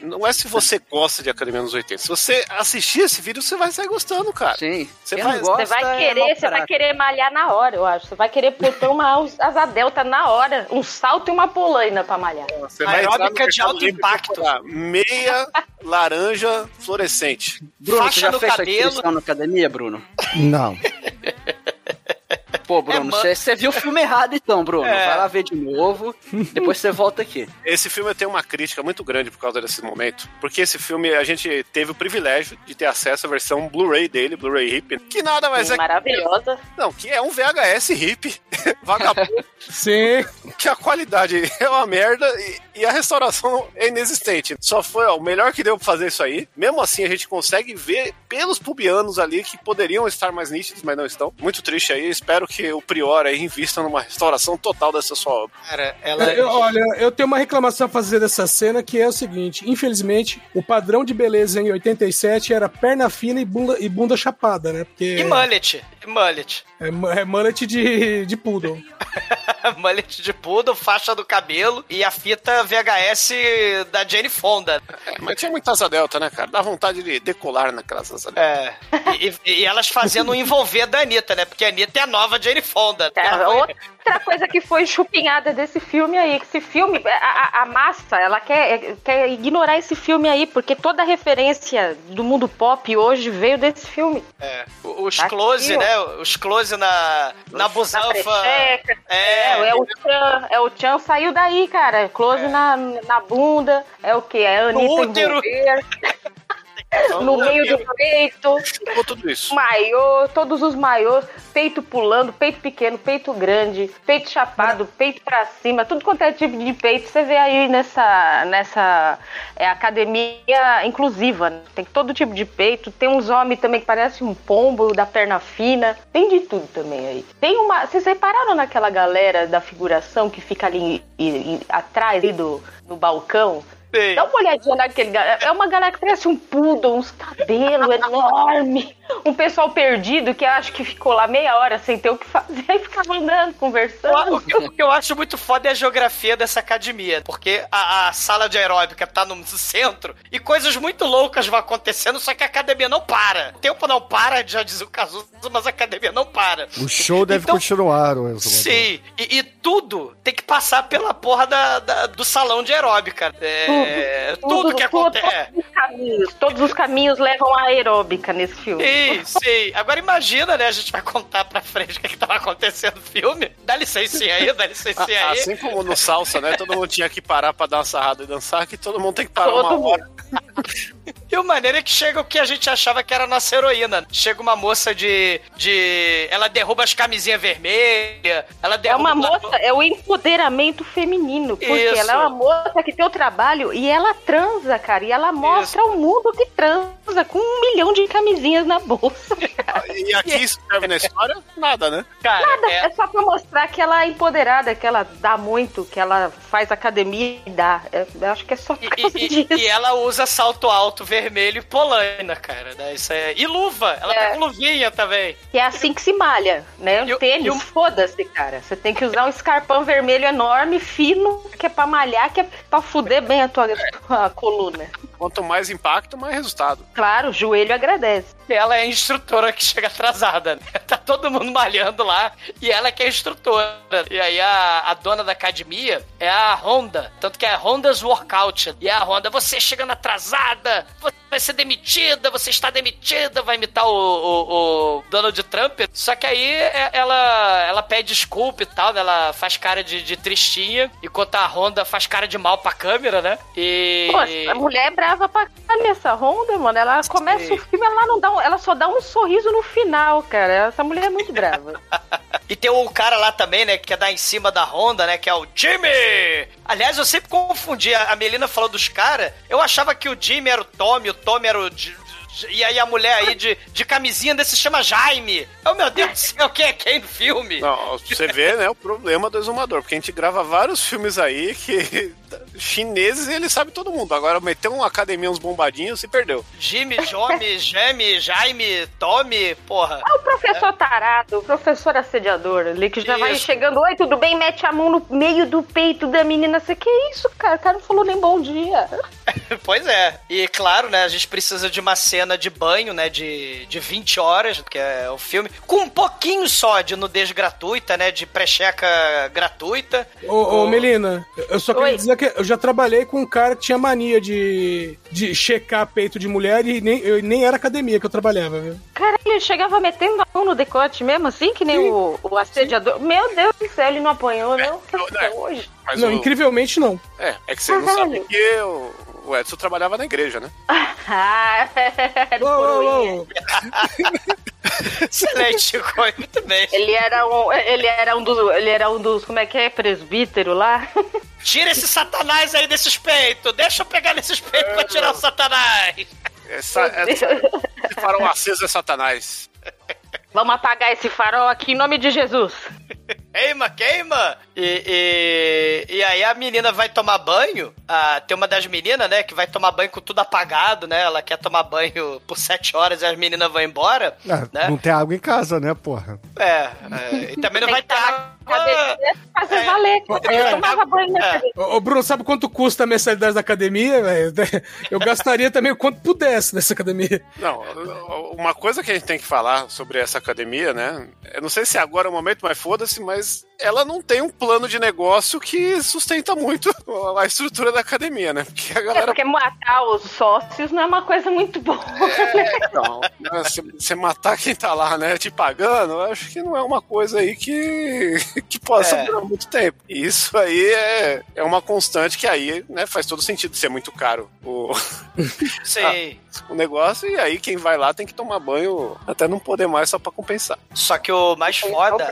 Não é se você gosta de Academia nos 80. Se você assistir esse vídeo, você vai sair gostando, cara. Sim. Você vai- gosta Você vai é querer, você vai querer malhar na hora, eu acho. Você vai querer botar uma asa delta na hora. Um salto e uma polaina pra malhar. Você Aeróbica de alto impacto. Meia laranja fluorescente. Bruno, Faixa você já no fez cabelo. inscrição na academia, Bruno? Não. Pô, Bruno, É, você viu o filme errado então, Bruno. É. Vai lá ver de novo, depois você volta aqui. Esse filme tem uma crítica muito grande por causa desse momento, porque esse filme a gente teve o privilégio de ter acesso à versão Blu-ray dele, Blu-ray hip, que nada mais é Maravilhosa. não, que é um VHS hip, vagabundo, Sim. que a qualidade é uma merda e, e a restauração é inexistente. Só foi ó, o melhor que deu pra fazer isso aí. Mesmo assim, a gente consegue ver pelos pubianos ali que poderiam estar mais nítidos, mas não estão. Muito triste aí. Espero que o Prior aí invista numa restauração total dessa sua obra. Cara, ela. Eu- olha, eu tenho uma reclamação a fazer dessa cena que é o seguinte: infelizmente, o padrão de beleza em 87 era perna fina e bunda, e bunda chapada, né? Porque E mullet. Mullet. é, é mullet de, de poodle. mullet de poodle, faixa do cabelo e a fita VHS da Jane Fonda. É, mas tinha muita asa delta, né, cara? Dá vontade de decolar naquelas asa delta. É. E, e- e elas fazendo envolver da Anitta, né? Porque a Anitta é a nova Jane Fonda. É, Ela foi- outra coisa que foi chupinhada desse filme aí, que esse filme, a, a- a massa, ela quer, quer ignorar esse filme aí, porque toda a referência do mundo pop hoje veio desse filme. É, os Tá close, aqui, né? Os close na, na Na busanfa. precheca. É, É, é o Chan, é o Chan saiu daí, cara. Close na, na bunda, é o que? É a No Anitta útero. envolver, no meio do peito. Chupou tudo isso. Maiô, todos os maiôs, peito pulando, peito pequeno, peito grande, peito chapado, peito pra cima, tudo quanto é tipo de peito. Você vê aí nessa, nessa é, academia inclusiva. né? Tem todo tipo de peito. Tem uns homens também que parecem um pombo da perna fina. Tem de tudo também aí. Tem uma. Vocês repararam naquela galera da figuração que fica ali e- e- atrás ali do, no balcão? Dá uma olhadinha naquele. É uma galera que parece um poodle, uns cabelos enormes. Um pessoal perdido que acho que ficou lá meia hora sem ter o que fazer e ficava andando, conversando. o que, eu- o que eu acho muito foda é a geografia dessa academia. Porque a, a sala de aeróbica tá no centro e coisas muito loucas vão acontecendo, só que a academia não para. O tempo não para, já diz o Cazuza, mas a academia não para. O show deve Então- continuar, o Elson. Sim, e, e tudo tem que passar pela porra da, da- do salão de aeróbica. É, tudo, que acontece. Todos os caminhos, todos os caminhos levam à aeróbica nesse filme. Sim, sim. Agora imagina, né? A gente vai contar pra frente o que, que tava acontecendo no filme. Dá licencinha aí, dá licencinha aí. Assim como no salsa, né? Todo mundo tinha que parar pra dar uma sarrada e dançar, que todo mundo tem que parar Todo uma mundo. hora. E o maneiro é que chega o que a gente achava que era a nossa heroína. Chega uma moça de. de. Ela derruba as camisinhas vermelhas. Ela É derruba. uma moça, é o empoderamento feminino. Porque Isso. ela é uma moça que tem o trabalho e ela transa, cara. E ela mostra ao mundo que transa com um milhão de camisinhas na bolsa. E aqui isso serve na história? Nada, né? Cara, Nada, é- é só pra mostrar que ela é empoderada, que ela dá muito, que ela faz academia e dá. É, Eu acho que é só por E, causa e- disso. e ela usa salto alto vermelho e polaina, cara. Né? Isso é... E luva. Ela É. tá com luvinha também. Que é assim que se malha, né? E o- O tênis, e o- foda-se, cara. Você tem que usar um escarpão vermelho enorme, fino, que é pra malhar, que é pra fuder bem a tua, tua coluna. Quanto mais impacto, mais resultado. Claro, o joelho agradece. E ela é a instrutora que chega atrasada, né? Tá todo mundo malhando lá e ela que é a instrutora. E aí a, a dona da academia é a Honda. Tanto que é a Honda's Workout. E a Honda, você chegando atrasada, você vai ser demitida, você está demitida, vai imitar o, o- o Donald Trump. Só que aí é- ela, ela pede desculpa e tal, né? Ela faz cara de, de tristinha, enquanto a Honda faz cara de mal pra câmera, né? E... Pô, a mulher é brava pra caralho, essa Honda, mano. Ela começa o filme, ela não dá um- ela só dá um sorriso no final, cara. Essa mulher é muito brava. E tem o cara lá também, né, que é da em cima da Honda, né, que é o Jimmy! Aliás, eu sempre confundi, a Melina falou dos caras, eu achava que o Jimmy era o Tommy, o Tommy era o... E aí a mulher aí de, de camisinha desse chama Jaime. Oh, meu Deus do céu, quem é quem no filme? Não, você vê, né, o problema do exumador, porque a gente grava vários filmes aí que chineses e ele sabe todo mundo. Agora meteu uma academia, uns bombadinhos, se perdeu. Jimmy, Jomi, Jeme, Jaime, Tommy, porra. É o professor tarado, o professor assediador ali, que já vai Isso. chegando. Oi, tudo bem? Mete a mão no meio do peito da menina. Você que isso, cara? O cara não falou nem bom dia. Pois é. E claro, né, a gente precisa de uma cena de banho, né, de, de 20 horas, que é o filme, com um pouquinho só de nudez gratuita, né, de pré-checa gratuita. Ô, ô, Melina, eu só queria Oi. dizer que eu já trabalhei com um cara que tinha mania de, de checar peito de mulher e nem, eu, nem era academia que eu trabalhava, viu? Caralho, ele chegava metendo a no decote mesmo, assim, que nem o, o assediador. Meu Deus do céu, ele não apanhou, não? Até hoje. Mas não, o- incrivelmente não. É, é que você não Caralho. sabe que o, o Edson trabalhava na igreja, né? Ah, era ô, coroinha. ô. Excelente. Muito bem. Ele era um, ele era um dos, ele era um dos, como é que é, presbítero lá. Tira esse satanás aí desses peitos. Deixa eu pegar nesses peitos pra tirar o satanás. Essa, essa, esse farol aceso é Satanás. Vamos apagar esse farol aqui em nome de Jesus. Queima, queima! E, e, e aí a menina vai tomar banho. Ah, tem uma das meninas, né, que vai tomar banho com tudo apagado, né? Ela quer tomar banho por sete horas e as meninas vão embora. Ah, né? Não tem água em casa, né, porra? É, é, e também não vai ter água. Academia fazer É. valer. É. Eu tomava banho na É. academia. Ô, Bruno, sabe quanto custa a mensalidade da academia, velho? Eu gastaria também o quanto pudesse nessa academia. Não, uma coisa que a gente tem que falar sobre essa academia, né? Eu não sei se agora é o momento, mas foda-se, mas ela não tem um plano de negócio que sustenta muito a estrutura da academia, né? Porque a É galera. porque matar os sócios não é uma coisa muito boa. Não, né, você, você matar quem tá lá, né, te pagando, eu acho que não é uma coisa aí que, que possa É. durar muito tempo. E isso aí é, é uma constante que aí, né, faz todo sentido ser muito caro o, Sei. o negócio, e aí quem vai lá tem que tomar banho até não poder mais só pra compensar. Só que o mais foda.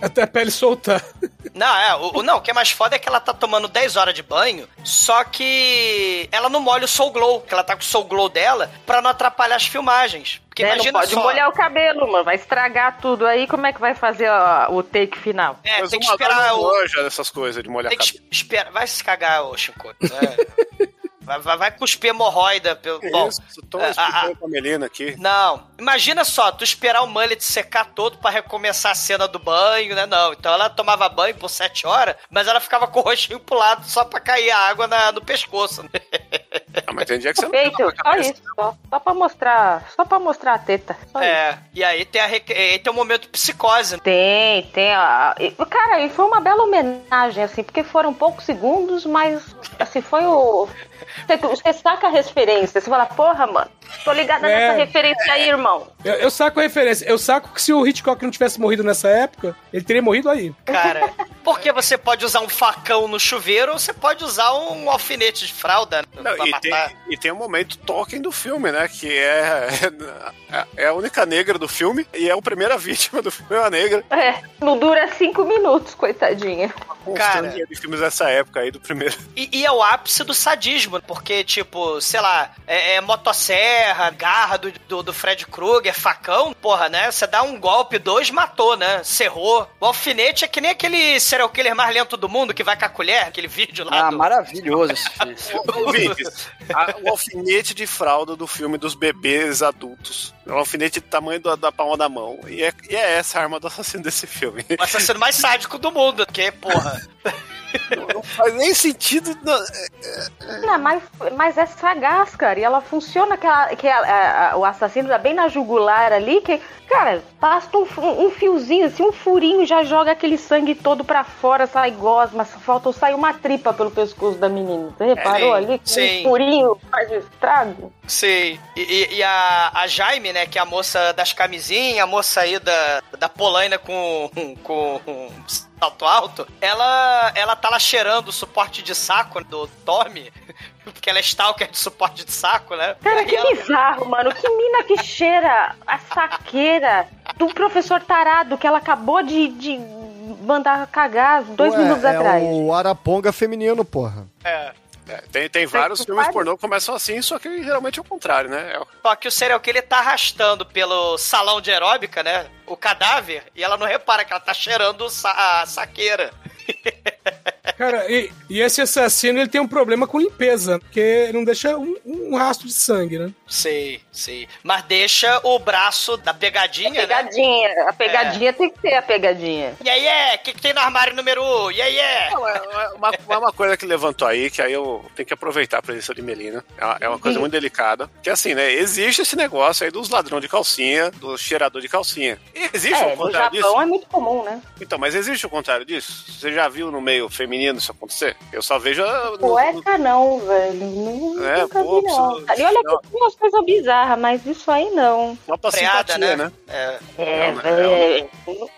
Até a pele soltar. Não, é, o, o- não, o que é mais foda é que ela tá tomando 10 horas de banho, só que ela não molha o Soul Glow, que ela tá com o Soul Glow dela, pra não atrapalhar as filmagens. Porque Né, imagina não pode só. molhar o cabelo, mano. Vai estragar tudo aí. Como é que vai fazer ó, o take final? É, Mas tem que esperar o. manja dessas coisas de molhar Tem que cabelo. es- esperar. Vai se cagar, ô Chico. É. vai, vai, vai cuspir hemorroida. Pelo... Bom, Isso, tô ah, explicando pra Melina aqui. Não, imagina só, tu esperar o mullet secar todo pra recomeçar a cena do banho, né? Não, então ela tomava banho por sete horas, mas ela ficava com o rostinho pro lado só pra cair a água na- no pescoço. Ah, mas tem dia que você não Feito, só isso. Só, só pra mostrar. Só pra mostrar a teta. Só isso. É, e aí tem, a, aí tem o momento psicose. né? Tem, tem. A... e, Cara, e foi uma bela homenagem, assim, porque foram poucos segundos, mas, assim, foi o. Você, você saca a referência, você fala, porra, mano, tô ligada É. nessa referência aí, irmão. Eu, eu saco a referência. Eu saco que se o Hitchcock não tivesse morrido nessa época, ele teria morrido aí. Cara, porque você pode usar um facão no chuveiro ou você pode usar um alfinete de fralda né, Não, pra e, tem, matar. e tem um momento Tolkien do filme, né? Que é, é, é a única negra do filme e é a primeira vítima do filme, é uma negra. É, não dura cinco minutos, coitadinha. Constante de filmes dessa época aí, do primeiro. E, e é o ápice do sadismo, porque, tipo, sei lá, é, é motosserra, garra do, do, do Fred Krueger, facão, porra, né? Você dá um golpe, dois, matou, né? Cerrou. O alfinete é que nem aquele serial killer mais lento do mundo que vai com a colher, aquele vídeo lá Ah, do... maravilhoso esse filme. A- o alfinete de fralda do filme dos bebês adultos. É um alfinete do tamanho da, da palma da mão. E é, e é essa a arma do assassino desse filme. O assassino mais sádico do mundo, porque, porra... Não faz nem sentido. não. Não, mas, mas é sagaz, cara. E ela funciona que, ela- que ela- a- a- o assassino tá bem na jugular ali, que, cara, basta um, um fiozinho, assim, um furinho já joga aquele sangue todo pra fora, sai gosma, falta sair uma tripa pelo pescoço da menina. Você reparou sim, ali? Sim. um furinho faz estrago? Sim. E, e- e a, a Jaime, né, que é a moça das camisinhas, a moça aí da, da Polaina com, com salto alto, ela, ela tá lá cheirando o suporte de saco do Tommy, porque ela é stalker de suporte de saco, né? Cara, E que ela- bizarro, mano. Que mina que cheira a saqueira do professor tarado que ela acabou de, de mandar cagar dois Ué, minutos é atrás. o Araponga feminino, porra. É. É, tem, tem vários filmes pornô que começam assim, só que geralmente é o contrário, né? É o- Só que o serial killer tá arrastando pelo salão de aeróbica, né? O cadáver, e ela não repara que ela tá cheirando sa- a saqueira. Cara, e, e esse assassino ele tem um problema com limpeza, porque ele não deixa um, um rastro de sangue, né? Sei, sei. Mas deixa o braço da pegadinha, né? Pegadinha. A pegadinha tem que ter a pegadinha. E aí é? O que, que tem no armário número 1? Um? E aí é? É é uma, é uma coisa que levantou aí, que aí eu tenho que aproveitar a presença de Melina. É uma, é uma coisa muito delicada. Que assim, né? Existe esse negócio aí dos ladrão de calcinha, do cheirador de calcinha. E existe É, o no contrário Japão disso? é muito comum, né? Então, mas existe o contrário disso? Você já viu no meio feminino isso acontecer? Eu só vejo. ah, no- Cueca não, velho. Não, É, nunca pô, vi, não. preciso- E olha que meus coisas bizarras, mas isso aí não. Só pra Freada, simpatia, né? né? É. É, Não, velho.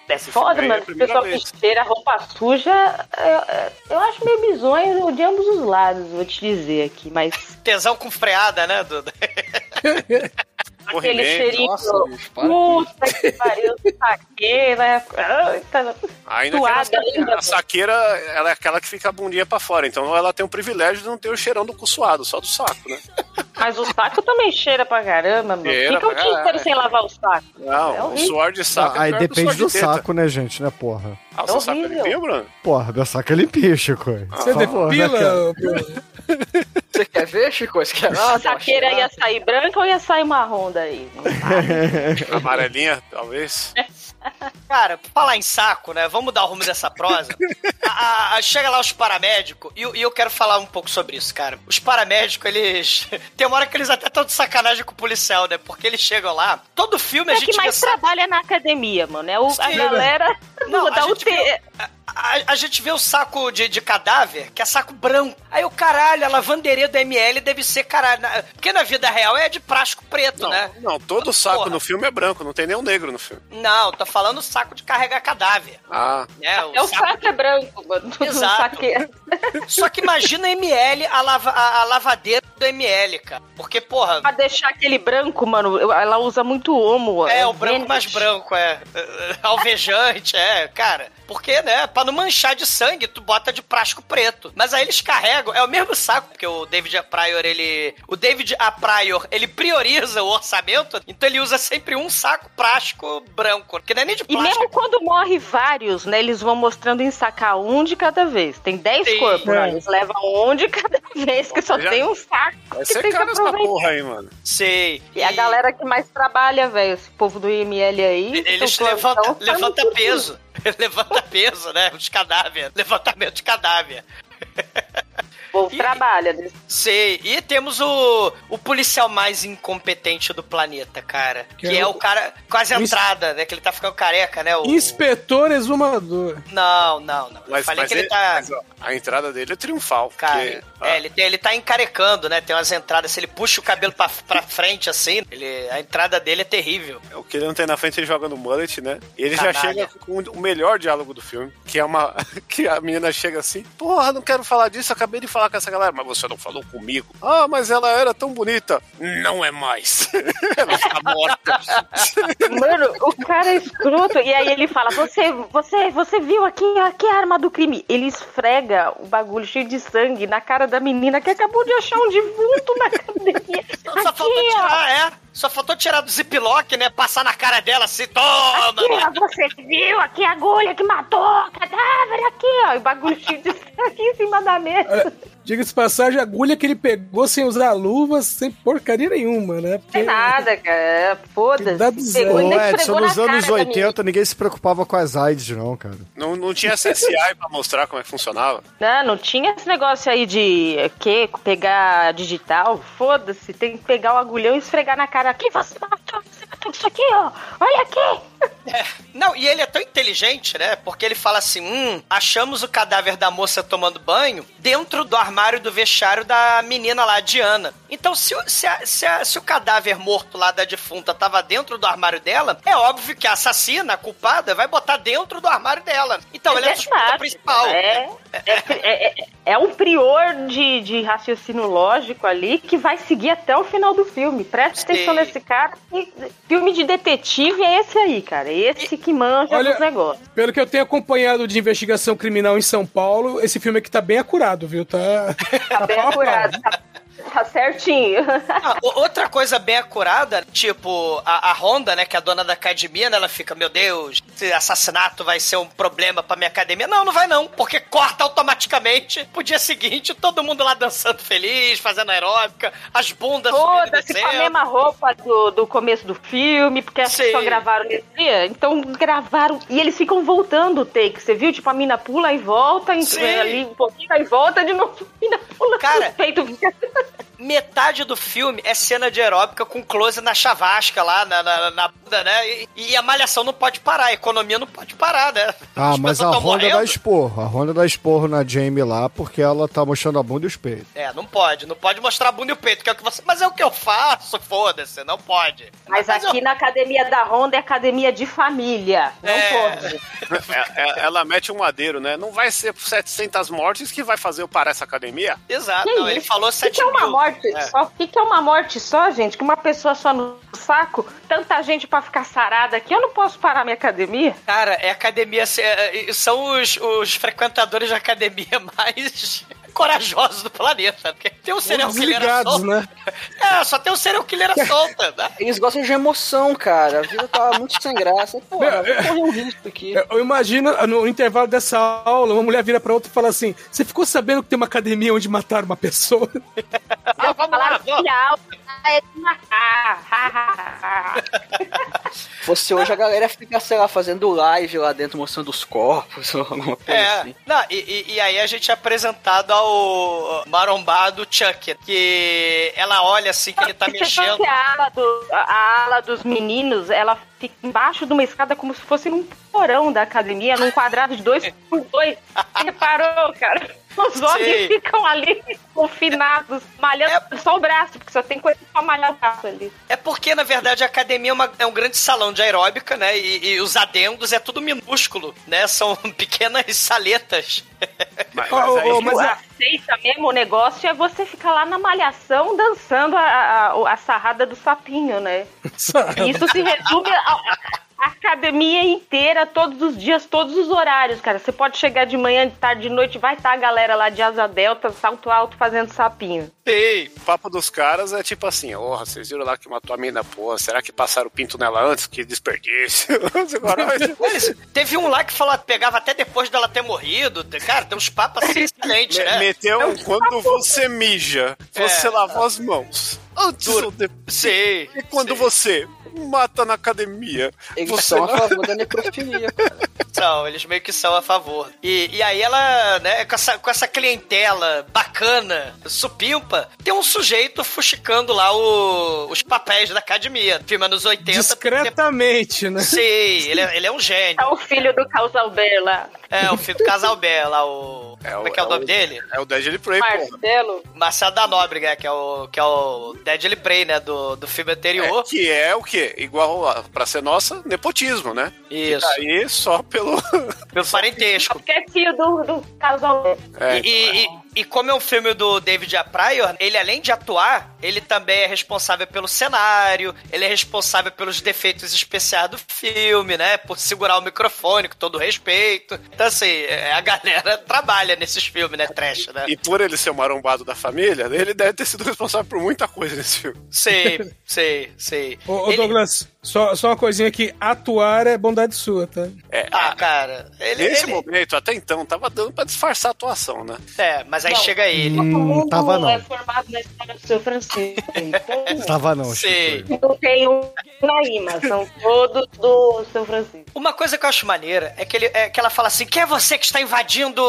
É Esse foda, é a mano. O pessoal que cheira roupa suja, eu, eu acho meio bizonho de ambos os lados, vou te dizer aqui, mas Tesão com freada, né, Duda? aquele cheirinho. Nossa, bicho, para. Puta que pariu, saquei? Ai, tá Ainda suada ainda. a saqueira, ela é aquela que fica a bundinha pra fora. Então ela tem o privilégio de não ter o cheirão do cu suado, só do saco, né? Mas o saco também cheira pra caramba, mano. Cheira Fica o dia inteiro sem lavar o saco. Não, É o suor de saco é aí depende do de teta. saco, né, gente, né, porra? Ah, o seu saco é limpinho, Bruno? Porra, meu saco é limpinho, Chico. Você depila, Bruno? Você quer ver, Chico? Você quer ah, A saqueira ia sair branca ou ia sair marrom daí? Amarelinha, talvez. Cara, falar em saco, né? Vamos dar o rumo dessa prosa. A- a- a- chega lá os paramédicos, e, eu- e eu quero falar um pouco sobre isso, cara. Os paramédicos, eles. Tem uma hora que eles até estão de sacanagem com o policial, né? Porque eles chegam lá. Todo filme a É gente que mais trabalha na academia, mano. É o, a galera Não, do- a da gente UT. viu- A, a gente vê o saco de, de cadáver, que é saco branco. Aí o caralho, a lavanderia do ML deve ser caralho. na- Porque na vida real é de plástico preto, Não, né? não, todo saco Porra. no filme é branco, não tem nenhum negro no filme. Não, tô falando saco de carregar cadáver. Ah, Né? É o saco é branco, mano. Exato. saqueiro. Só que imagina a ML, a, lava, a, a lavadeira do ML, cara. Porque, porra, Pra deixar aquele branco, mano, ela usa muito homo. é o branco Vênus. mais branco, é. É, Alvejante, é, cara. Porque, né, pra não manchar de sangue, tu bota de plástico preto. Mas aí eles carregam, é o mesmo saco, porque o David A. Pryor, ele... O David A. Pryor, ele prioriza o orçamento, então ele usa sempre um saco plástico branco, que não é nem de E plástico. mesmo quando morre vários, né, eles vão mostrando em sacar um de cada vez. Tem 10 Sim. corpos, É. né? Eles levam um de cada vez, que só Já- tem um saco. vai que ser tem que caro essa porra aí, mano. Sei. E a galera que mais trabalha, velho, esse povo do IML aí. Eles levantam levanta peso. Levanta peso, né? Os cadáveres. Levantamento de cadáver. O povo trabalha. eles- Sei. E temos o, o policial mais incompetente do planeta, cara. Que, Que é é o o- cara quase entrada, né? Que ele tá ficando careca, né? O... Inspetor exumador. Não, não, não. Eu Mas, falei mas que ele, ele- tá. mas, ó, a entrada dele é triunfal. Cara, porque, ah, é, ele, tem, ele tá encarecando, né? Tem umas entradas. Se ele puxa o cabelo pra, pra frente assim, ele, a entrada dele é terrível. O que ele não tem na frente, ele joga no mullet, né? E ele já chega com o melhor diálogo do filme, que é uma. que a menina chega assim, porra, não quero falar disso, acabei de falar com essa galera, mas você não falou comigo. Ah, mas ela era tão bonita. Não é mais. ela está morta. Mano, o cara é escroto. E aí ele fala: Você, você, você viu aqui, aqui é a arma do crime. Ele esfrega o bagulho cheio de sangue na cara da menina que acabou de achar um defunto na academia. Só Aqui, faltou ó. tirar, é. Só faltou tirar do ziplock, né? Passar na cara dela assim, toma! Aqui, ó, você viu aqui a agulha que matou, cadáver aqui, ó. E o bagulho de sangue em cima da mesa. Diga-se de passagem, a agulha que ele pegou sem usar luvas, sem porcaria nenhuma, né? Não Porque tem nada, cara. Foda-se. Pegou Ô, Edson, nos anos cara da 80 ninguém se preocupava com as AIDS, não, cara. Não, não tinha CSI pra mostrar como é que funcionava. Não, não tinha esse negócio aí de que pegar digital. Foda-se, tem que pegar o agulhão e esfregar na cara. Aqui você matou, você matou isso aqui, ó. Olha aqui. Não, e ele é tão inteligente, né? Porque ele fala assim: hum, achamos o cadáver da moça tomando banho dentro do armário do vestiário da menina lá, Diana. Então, se, o- se, a- se a- se o cadáver morto lá da defunta tava dentro do armário dela, é óbvio que a assassina, a culpada, vai botar dentro do armário dela. Então, ele é a suspeita verdade, principal. É, é, é, é um prior de, de raciocínio lógico ali que vai seguir até o final do filme. Presta Sim. atenção nesse cara. Filme de detetive é esse aí, cara. Esse que manja Olha- dos negócios. Pelo que eu tenho acompanhado de investigação criminal em São Paulo, esse filme aqui tá bem acurado, viu? Tá. Tá bem apurado. Tá, tá certinho. Ah, outra coisa bem acurada, tipo, a, a Honda, né, que é a dona da academia, né, ela fica, meu Deus, esse assassinato vai ser um problema pra minha academia. Não, não vai não, porque corta automaticamente pro dia seguinte, todo mundo lá dançando feliz, fazendo aeróbica, as bundas e Foda-se com a descendo. mesma roupa do, do começo do filme, porque acho que só gravaram nesse dia. Então gravaram. E eles ficam voltando o take. Você viu? Tipo, a mina pula e volta, Sim. ali um pouquinho, aí volta de novo. A mina pula, Cara, o peito fica. Metade do filme é cena de aeróbica com close na chavasca lá, na, na, na bunda, né? E, e a malhação não pode parar, a economia não pode parar, né? Ah, As mas a Honda dá esporro. A Honda dá esporro na Jamie lá porque ela tá mostrando a bunda e os peitos. É, não pode, não pode mostrar a bunda e o peito, que é o que você. Mas é o que eu faço, foda-se, não pode. Mas aqui na academia da Honda é academia de família. Não É. pode. É, é, ela mete um madeiro, né? Não vai ser por 700 mortes que vai fazer eu parar essa academia? Exato, não, ele falou O que, 7 que é mil. Morte É. só? O que, que é uma morte só, gente? Que uma pessoa só no saco? Tanta gente pra ficar sarada aqui, eu não posso parar minha academia? Cara, é academia. é, é, São os, os frequentadores de academia mais corajosos do planeta. Porque tem um serial killer desligados, solto. né? É, só tem um serial killer solta. Né? Eles gostam de emoção, cara. A vida tá muito sem graça. Vou correr um risco aqui. Eu- imagino, no intervalo dessa aula, uma mulher vira pra outra e fala assim: Você ficou sabendo que tem uma academia onde mataram uma pessoa? Ah, vamos lá, vamos. É. Fosse hoje a galera ia ficar, sei lá, fazendo live lá dentro, mostrando os corpos ou alguma coisa É, assim. não, e, e- e aí a gente é apresentado ao marombado Chuck, que ela olha assim que ele tá Você mexendo. a ala, do- a ala dos meninos, ela fica embaixo de uma escada como se fosse num porão da academia, num quadrado de dois por dois. Reparou, cara? Os homens Sei. ficam ali confinados, malhando só o braço, porque só tem coisa pra malhar o braço ali. É porque, na verdade, a academia é, uma- é um grande salão de aeróbica, né? E, e os adendos é tudo minúsculo, né? São pequenas saletas. Mas, mas aí- mas a aceita mesmo o negócio é você ficar lá na malhação dançando a, a, a sarrada do sapinho, né? Isso se resume a academia inteira, todos os dias, todos os horários, cara. Você pode chegar de manhã, de tarde, de noite, vai estar a galera lá de asa delta, salto alto, fazendo sapinho. Sei. O papo dos caras é tipo assim, porra, vocês viram lá que matou a mina, porra, será que passaram o pinto nela antes? Que desperdício. Agora, Mas teve um lá que falou que pegava até depois dela ter morrido. Cara, tem uns papos assim excelentes, né? meteu um quando você mija, você É. lavou as mãos. Antes ou depois. Sei. E quando sei. você mata na academia, Eles você são a favor da necrofilia. São, eles meio que são a favor. E, e aí ela, né, com essa, com essa clientela bacana, supimpa, tem um sujeito fuxicando lá o- os papéis da academia. Filme anos 80. Discretamente, né? Sim, ele é, ele é um gênio. É o filho do Casalber lá, É, o filho do casal Bela, o... É o- Como é que é o é nome o- dele? é o Deadly Prey, porra. Marcelo. Marcelo da Nóbrega, que é o, que é o Deadly Prey, né, do, do filme anterior. É, que é o quê? Igual a, pra ser nossa, nepotismo, né? Isso. E aí só pelo. Pelo parentesco. Porque é filho do, do Casalber. É, E, e- e- e como é um filme do David A. Pryor, ele além de atuar, ele também é responsável pelo cenário, ele é responsável pelos defeitos especiais do filme, né? Por segurar o microfone com todo respeito. Então, assim, é, a galera trabalha nesses filmes, né? Trash, né? E por ele ser o marombado da família, ele deve ter sido responsável por muita coisa nesse filme. Sei, sei, sei. Ô, ô Ele- Douglas, só, só uma coisinha aqui: atuar é bondade sua, tá? É, Ah, cara, ele. nesse ele- momento, até então, tava dando pra disfarçar a atuação, né? É, mas aí Não. chega ele. Hum, tava não. é formado na história do seu Francisco. Então, Tava não. Chico. não tem um aí, mas são todos do seu Francisco. Uma coisa que eu acho maneira é que, ele, é que ela fala assim: quem é você que está invadindo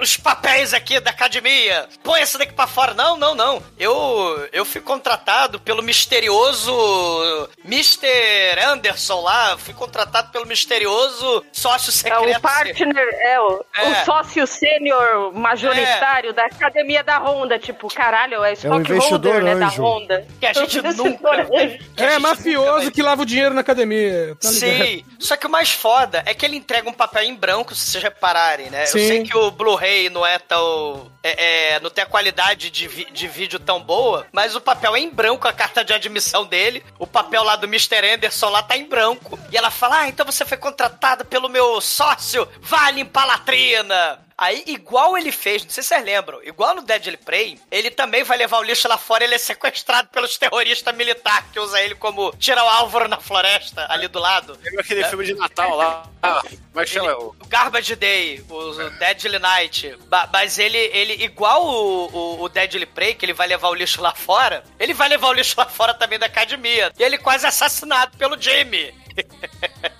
os papéis aqui da academia? Põe esse daqui pra fora. Não, não, não. Eu, eu fui contratado pelo misterioso Mr. Anderson lá. Fui contratado pelo misterioso sócio É secreto. o partner, é o, É. o sócio sênior majoritário da academia da Honda. Tipo, caralho, é stockholder, investidor né, da. Honda. Que a gente nunca-. Que a É gente nunca mafioso vai- que lava o dinheiro na academia. Tá? Sim, só que o mais foda é que ele entrega um papel em branco, se vocês repararem, né? Sim. Eu sei que o Blu-ray não é tão. é- é, não tem a qualidade de, vi- de vídeo tão boa, mas o papel é em branco, a carta de admissão dele. O papel lá do Mr. Anderson lá tá em branco. E ela fala: Ah, então você foi contratado pelo meu sócio, vai limpar a latrina. Aí, igual ele fez, não sei se vocês lembram, igual no Deadly Prey, ele também vai levar o lixo lá fora, ele é sequestrado pelos terroristas militares que usa ele como tirar o Álvaro na floresta, ali do lado. Lembra aquele filme de Natal lá? Ah, como é chama? O- O Garbage Day, o Deadly Night. Mas ele, ele igual o, o, o Deadly Prey, que ele vai levar o lixo lá fora, ele vai levar o lixo lá fora também da academia. E ele quase é assassinado pelo Jamie.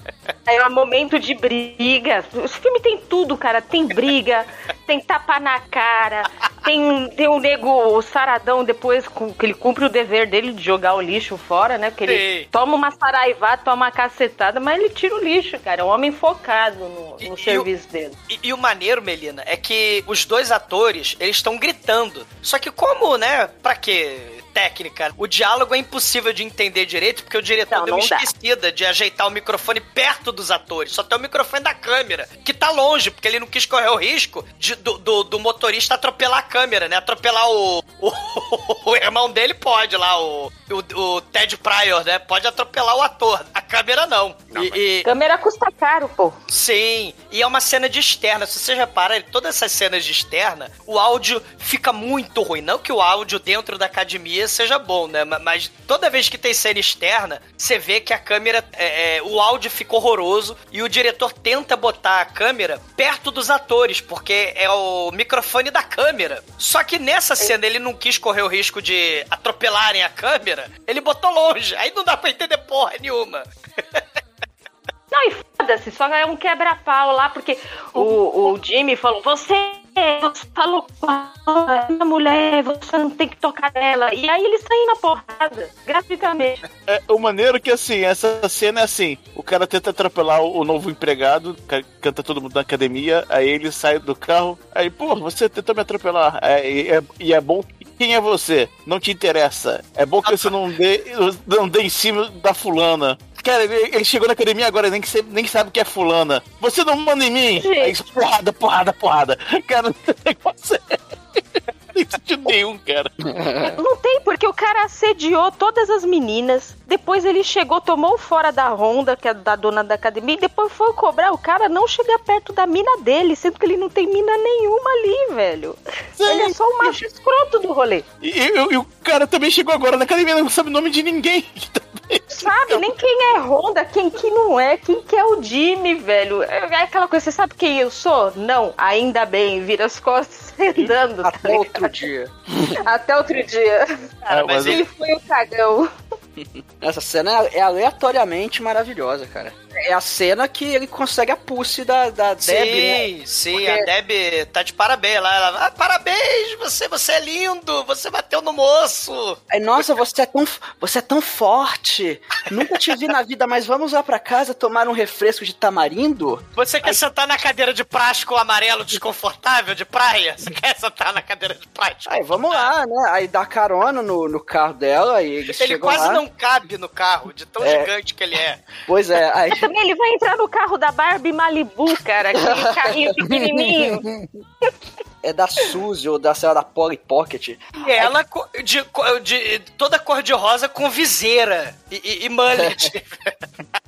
Aí é um momento de briga. Esse filme tem tudo, cara. Tem briga, tem tapa na cara, tem tem um nego saradão depois com- que ele cumpre o dever dele de jogar o lixo fora, né? Porque ele Sim. toma uma saraivada, toma uma cacetada, mas ele tira o lixo, cara. É um homem focado no, E- no e serviço dele. E, e o maneiro, Melina, é que os dois atores, eles estão gritando. Só que como, né, pra quê? Técnica. O diálogo é impossível de entender direito, porque o diretor Não, deu uma não dá. esquecida de ajeitar o microfone perto dos atores. Só tem o microfone da câmera, que tá longe, porque ele não quis correr o risco de- do, do- do motorista atropelar a câmera, né? Atropelar o, o, o irmão dele pode lá, o, o, o Ted Pryor, né? Pode atropelar o ator. A câmera não. E- e, Câmera custa caro, pô. Sim, e é uma cena de externa. Se você reparar, todas essas cenas de externa, o áudio fica muito ruim. Não que o áudio dentro da academia seja bom, né? Ma- Mas toda vez que tem cena externa, você vê que a câmera. é, é, o áudio fica horroroso e o diretor tenta botar a câmera perto dos atores, porque é o microfone da câmera. Só que nessa cena ele não quis correr o risco de atropelarem a câmera, ele botou longe. Aí não dá pra entender porra nenhuma. Não, e foda-se, só é um quebra-pau lá, porque o, o Jimmy falou, você, você falou com a mulher, você não tem que tocar nela. E aí ele saiu na porrada, gratuitamente. É, o maneiro que, assim, essa cena é assim: o cara tenta atropelar o, o novo empregado, ca- canta todo mundo na academia, aí ele sai do carro, aí, pô, você tentou me atropelar, é, e, é, e é bom. Quem é você? Não te interessa. É bom que você não dê, não dê em cima da fulana. Cara, ele, ele chegou na academia agora, nem, que nem sabe que é fulana. Você não manda em mim! Aí, porrada, porrada, porrada. Cara, não tem sentido nenhum, cara. Não tem, porque o cara assediou todas as meninas. Depois ele chegou, tomou fora da Honda, que é da dona da academia, e depois foi cobrar o cara não chegar perto da mina dele, sendo que ele não tem mina nenhuma ali, velho. Ele é só o macho escroto do rolê. E, e- e o cara também chegou agora na academia, não sabe o nome de ninguém. Sabe, nem quem é Honda, quem que não é, quem que é o Jimmy, velho. É é aquela coisa, você sabe quem eu sou? Não, ainda bem, vira as costas andando. tá Até outro dia. Até outro dia. Ah, mas ele ele- foi o cagão. Essa cena é aleatoriamente maravilhosa, cara. É a cena que ele consegue a pulse da, da Sim, Deb, né? sim, Porque- a Deb tá de parabéns lá. Ela, ah, parabéns, você, você é lindo, você bateu no moço. Aí, nossa, você é, tão, você é tão forte. Nunca te vi na vida, mas vamos lá pra casa tomar um refresco de tamarindo? Você quer sentar na cadeira de plástico amarelo desconfortável de praia? Você quer sentar na cadeira de plástico? Aí vamos lá, né? Aí dá carona no, no carro dela e eles Ele quase lá. não cabe no carro, de tão É. gigante que ele é. Pois é, aí... Mas também ele vai entrar no carro da Barbie Malibu, cara. Aquele carrinho pequenininho. É da Suzy ou da, sei lá, da Polly Pocket. E ela co- de, de toda cor de rosa com viseira e, e, e mullet.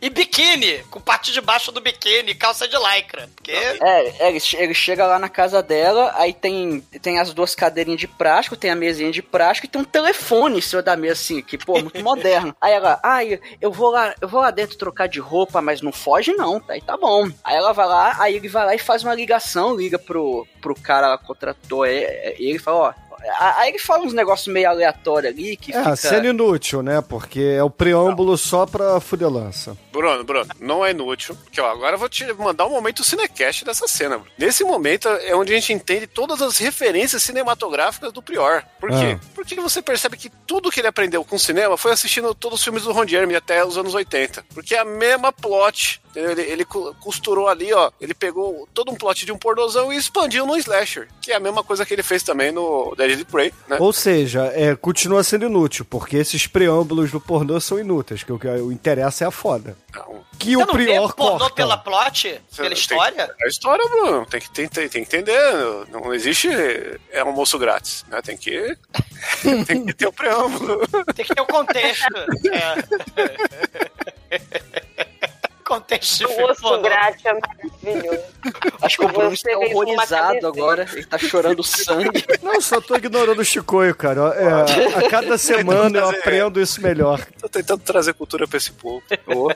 e biquíni, com parte de baixo do biquíni, calça de lycra. Porque É, é, ele, che- ele chega lá na casa dela, aí tem, tem as duas cadeirinhas de plástico, tem a mesinha de plástico e tem um telefone em cima da mesa, assim, que, pô, muito moderno. Aí ela, ai, eu vou lá, eu vou lá dentro trocar de roupa, mas não foge não, aí tá bom. Aí ela vai lá, aí ele vai lá e faz uma ligação, liga pro, pro cara que contratou ele, ele fala, ó. Aí ele fala uns negócios meio aleatórios ali que É, fica. cena inútil, né? Porque é o preâmbulo só pra fudelança. Bruno, Bruno, não é inútil. Porque, ó, agora eu vou te mandar um momento cinecast dessa cena. Bruno. Nesse momento é onde a gente entende todas as referências cinematográficas do Prior. Por quê? Ah. Porque você percebe que tudo que ele aprendeu com cinema foi assistindo todos os filmes do Ron Jeremy até os anos 80. Porque é a mesma plot. Entendeu? Ele, ele costurou ali, ó. Ele pegou todo um plot de um pornozão e expandiu no slasher. Que é a mesma coisa que ele fez também no Dead de Prey, né? Ou seja, é, continua sendo inútil, porque esses preâmbulos do pornô são inúteis, que o que o interessa é a foda. Que o Você não vê Prior pornô corta. pela plot? Pela Tem- história? É a história, Bruno. Tem que, tem, tem, tem que entender. Não, não existe é almoço grátis. Né? Tem, que, tem que ter o preâmbulo. Tem que ter o contexto. É. contexto de O filme osso grátis é maravilhoso. Acho que o Bruno Você está horrorizado agora, ele tá chorando sangue. Não, só tô ignorando o Chicoio, cara. É, a cada semana eu aprendo isso melhor. Tô tentando trazer cultura pra esse povo. O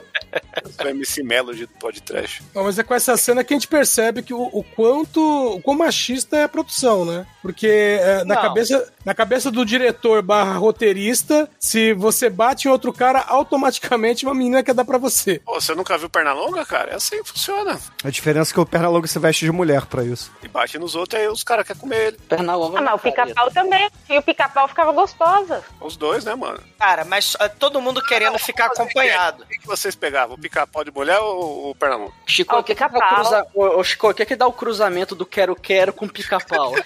MC Melody do podcast. Não, mas é com essa cena que a gente percebe que o, o quanto o quão machista é a produção, né? Porque é, na, Não. cabeça, Na cabeça do diretor barra roteirista, se você bate em outro cara, automaticamente uma menina quer dar pra você. Pô, você nunca viu Pernalonga, cara? É assim que funciona. A diferença é que o Pernalonga se veste de mulher pra isso. E bate nos outros, aí os caras querem comer ele. Pernalonga. Ah, mas o pica-pau também. E o pica-pau ficava gostosa. Os dois, né, mano? Cara, mas ah, todo mundo querendo ficar acompanhado. O que, que vocês pegavam? O pica-pau de mulher ou o Pernalonga? Chico, Ó, o que, que dá o cruza... ô, Chico, o que, que dá o cruzamento do quero-quero com pica-pau?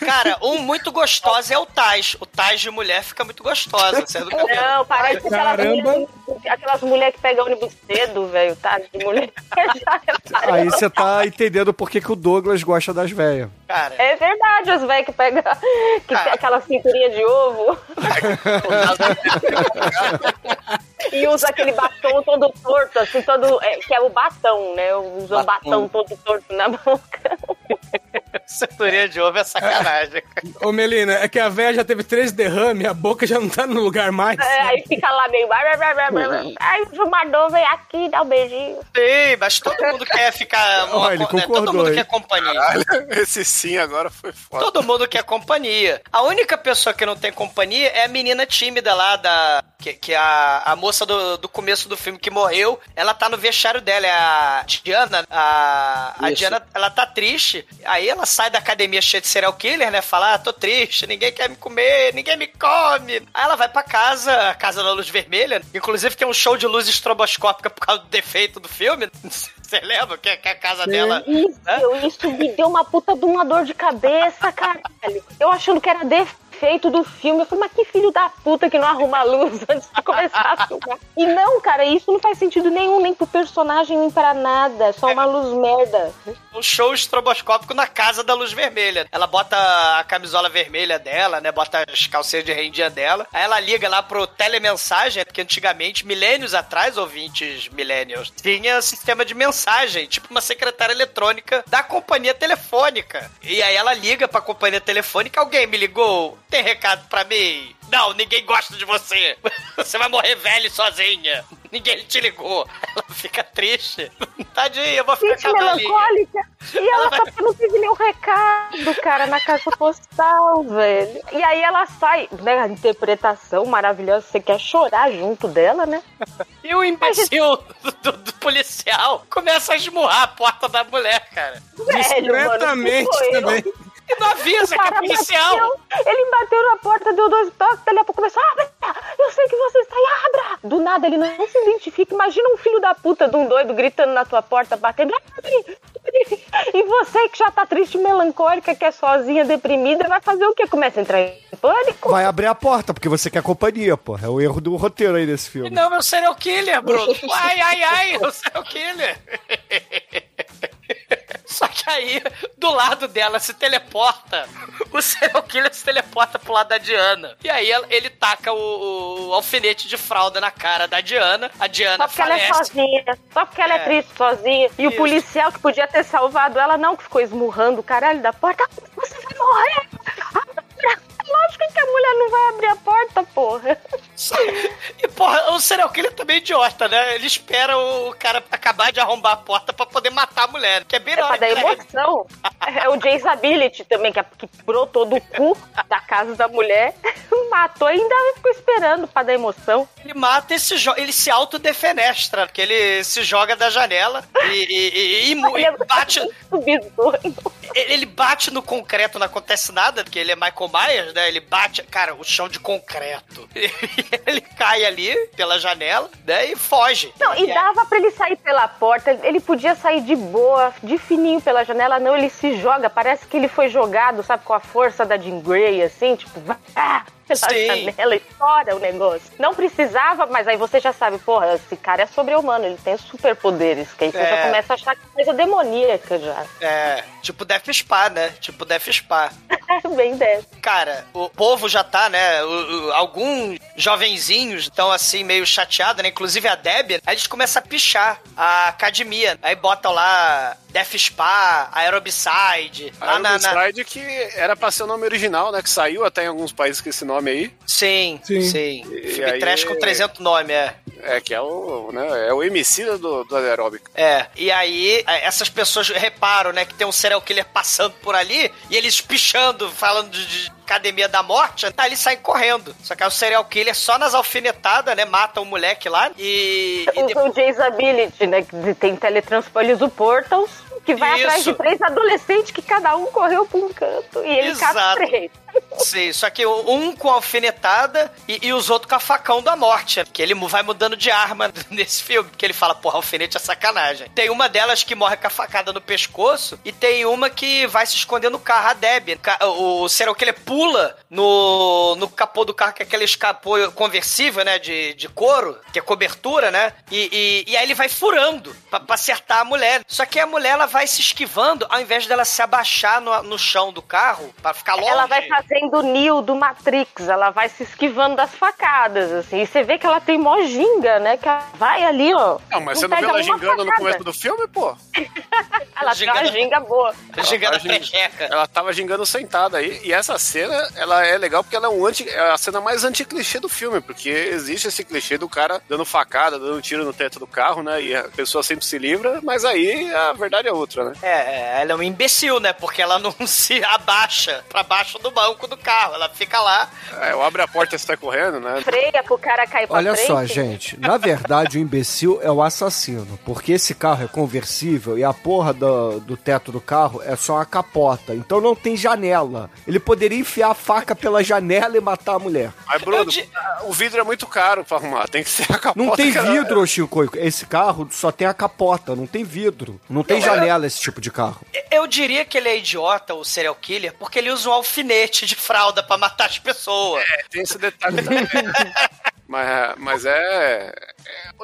Cara, um muito gostosa é o Tais. O Tais de mulher fica muito gostosa. Que- Não, parece aquelas Caramba. Aquelas mulheres que pegam ônibus cedo, velho, tá? De mulher. Já Aí você tá entendendo por que, que o Douglas gosta das velhas. Cara, É verdade, os velhos que pegam que tem aquela cinturinha de ovo e usa aquele batom todo torto, assim, todo. é, que é o batom, né? Usa um batom todo torto na boca. cinturinha de ovo é sacanagem. Ô, Melina, é que a véia já teve três derrames, a boca já não tá no lugar mais. É, aí fica lá meio. Aí o fumador vem aqui, dá um beijinho. Sim, mas todo mundo quer ficar. Ó, ele né? Todo mundo hein? quer companhia. Caralho, esse sim agora foi foda. Todo mundo quer companhia. A única pessoa que não tem companhia é a menina tímida lá da. Que, que é a, a moça do, do começo do filme que morreu. Ela tá no vestiário dela, é a Diana. A, a Isso. Diana, ela tá triste. Aí ela sai da academia cheia de serial killer, né? Fala, ah, tô triste, ninguém quer me comer, ninguém me come. Aí ela vai pra casa, a casa da luz vermelha. Inclusive tem um show de luz estroboscópica por causa do defeito do filme. Você lembra que, a casa dela. Isso, né? isso me deu uma puta de uma dor de cabeça, caralho. Eu achando que era defeito do filme. Eu falei, mas que filho da puta que não arruma a luz antes de começar a filmar. E não, cara, isso não faz sentido nenhum, nem pro personagem, nem pra nada. É só uma luz merda. um show estroboscópico na casa da luz vermelha. Ela bota a camisola vermelha dela, né? Bota as calcinhas de rendinha dela. Aí ela liga lá pro telemensagem, porque antigamente, milênios atrás, ouvintes millennials, tinha sistema de mensagem, tipo uma secretária eletrônica da companhia telefônica. E aí ela liga pra companhia telefônica, alguém me ligou? Tem recado pra mim? Não, ninguém gosta de você. Você vai morrer velho sozinha. Ninguém te ligou. Ela fica triste. Tadinha, eu vou ficar Gente melancólica. E ela tá não teve nenhum recado, cara, na caixa postal, velho. E aí ela sai, né? A interpretação maravilhosa, você quer chorar junto dela, né? E o imbecil do, do- do policial começa a esmurrar a porta da mulher, cara. Velho, mano, Discretamente eu? também. E não avisa que é policial. bateu, ele bateu na porta, deu dois toques, daí a pouco começou, abre, eu sei que você está aí, abra. Do nada, ele não se identifica. Imagina um filho da puta de um doido gritando na tua porta, batendo, abre, abre. E você que já tá triste, melancólica, que é sozinha, deprimida, vai fazer o quê? Começa a entrar em pânico? Vai abrir a porta, porque você quer companhia, pô. É o erro do roteiro aí desse filme. Não, meu serial killer, Bruno. Ai, ai, ai, o serial killer. Só que aí, do lado dela, se teleporta. O serial killer se teleporta pro lado da Diana. E aí ele taca o, o alfinete de fralda na cara da Diana. A Diana Só porque ela é falece. sozinha, só porque ela é, É. triste sozinha. E o Isso. policial que podia ter salvado ela, não, que ficou esmurrando o caralho da porta. "Ah, Você vai morrer! Abra! Lógico que a mulher não vai abrir a porta, porra. E, porra, o serial killer também é idiota, né? Ele espera o cara acabar de arrombar a porta pra poder matar a mulher. Que é bem É pra dar ele- emoção. É o James Ability também, que, é- que brotou do cu da casa da mulher, matou e ainda ficou esperando pra dar emoção. Ele mata e se ele se autodefenestra, porque ele se joga da janela e, e- e- e é bate. ele bate no concreto, não acontece nada, porque ele é Michael Myers, né? Ele bate, cara, o chão de concreto. ele cai ali pela janela, né? E foge. Não, e dava pra ele sair pela porta, ele podia sair de boa, de fininho pela janela, não, ele se joga, parece que ele foi jogado, sabe, com a força da Jean Grey, assim, tipo, ah, pela Sim. janela, estoura o negócio. Não precisava, mas aí você já sabe, porra, esse cara é sobre-humano, ele tem superpoderes, que aí você É. já começa a achar que é coisa demoníaca já. É, tipo Death Spa, né? Tipo Death Spa. Bem dessa. Cara, o povo já tá, né? o- o- alguns jovenzinhos estão assim, meio chateados, né? Inclusive a Debbie, aí eles começam a pichar a academia. Aí botam lá Death Spa, Aerobicide. Na. Aerobicide que era pra ser o nome original, né? Que saiu até em alguns países com esse nome aí. Sim, sim. Sim. E Filme aí- trash com 300 nomes, é. É, que é o, né, é o emicida do, do aeróbico. É, e aí é, essas pessoas reparam, né, que tem um serial killer passando por ali e eles pichando, falando de, de academia da morte, aí eles saem correndo. Só que aí o serial killer só nas alfinetadas, né, mata o moleque lá e... e Usa o Jace Ability, né? Que tem teletransporte, eles o Portals, que vai Isso. atrás de três adolescentes que cada um correu pra um canto. E ele cata Exato. três. Sim, só que um com alfinetada e, e os outros com a facão da morte. Que ele vai mudando de arma nesse filme. Porque ele fala, porra, alfinete é sacanagem. Tem uma delas que morre com a facada no pescoço e tem uma que vai se esconder no carro, a Debbie. O serial killer pula no, no capô do carro, que é aquele capô conversível, né? De, de couro, que é cobertura, né? E, e, e aí ele vai furando pra, pra acertar a mulher. Só que a mulher, ela vai se esquivando, ao invés dela se abaixar no, no chão do carro, pra ficar longe. Ela vai fazendo o Neo do Matrix, ela vai se esquivando das facadas, assim. E você vê que ela tem mó ginga, né? Que ela vai ali, ó. Não, mas você não viu ela gingando no facada. começo do filme, pô? Ela tem uma ginga boa. Gingando Ela tava gingando- Ela tava gingando sentada aí. E essa cena, ela é legal porque ela é, um anti, é a cena mais anti-clichê do filme. Porque existe esse clichê do cara dando facada, dando tiro no teto do carro, né? E a pessoa sempre se livra. Mas aí a verdade é outra, né? É, é, ela é um imbecil, né? Porque ela não se abaixa pra baixo do banco do carro. Ela fica lá. É, eu abro a porta e você tá correndo, né? Freia pro cara cair pra Olha frente. só, gente. Na verdade, o imbecil é o assassino. Porque esse carro é conversível e a porra do, do teto do carro é só uma capota. Então não tem janela. Ele poderia enfiar a faca pela janela e matar a mulher. Mas, Bruno, o vidro é muito caro pra arrumar. Tem que ser a capota. Não tem cara. vidro, ô Chico. Esse carro só tem a capota, não tem vidro. Não tem janela esse tipo de carro. Eu diria que ele é idiota, o serial killer, porque ele usa um alfinete de fralda pra matar as pessoas. É, tem esse detalhe também. mas, mas é-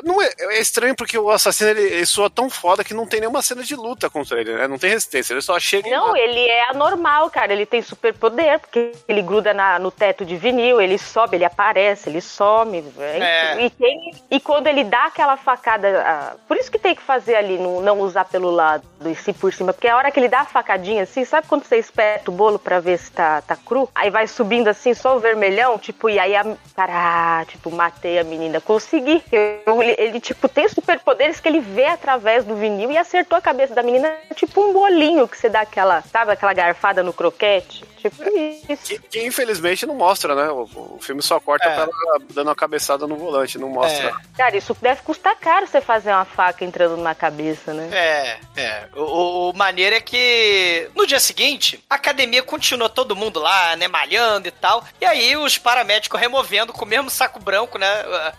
Não é, é estranho porque o assassino ele, ele soa tão foda que não tem nenhuma cena de luta contra ele, né? Não tem resistência. Ele só chega e Não, ele é anormal, cara. Ele tem superpoder, porque ele gruda na- no teto de vinil, ele sobe, ele aparece, ele some. É. E, tem- e quando ele dá aquela facada. ah, por isso que tem que fazer ali, não, não usar pelo lado e sim por cima. Porque a hora que ele dá a facadinha assim, sabe quando você espeta o bolo pra ver se tá, tá cru? Aí vai subindo assim, só o vermelhão, tipo, e aí a. Ah, tipo, matei a menina. Consegui. Eu- ele, ele, tipo, tem superpoderes que ele vê através do vinil e acertou a cabeça da menina, tipo um bolinho que você dá aquela, sabe, aquela garfada no croquete. Tipo isso. Que, que infelizmente não mostra, né? O, o filme só corta É. pra ela dando uma cabeçada no volante, não mostra. Cara, isso deve custar caro você fazer uma faca entrando na cabeça, né? É, é. O, o- o maneiro é que no dia seguinte, a academia continua todo mundo lá, né, malhando e tal. E aí os paramédicos removendo com o mesmo saco branco, né?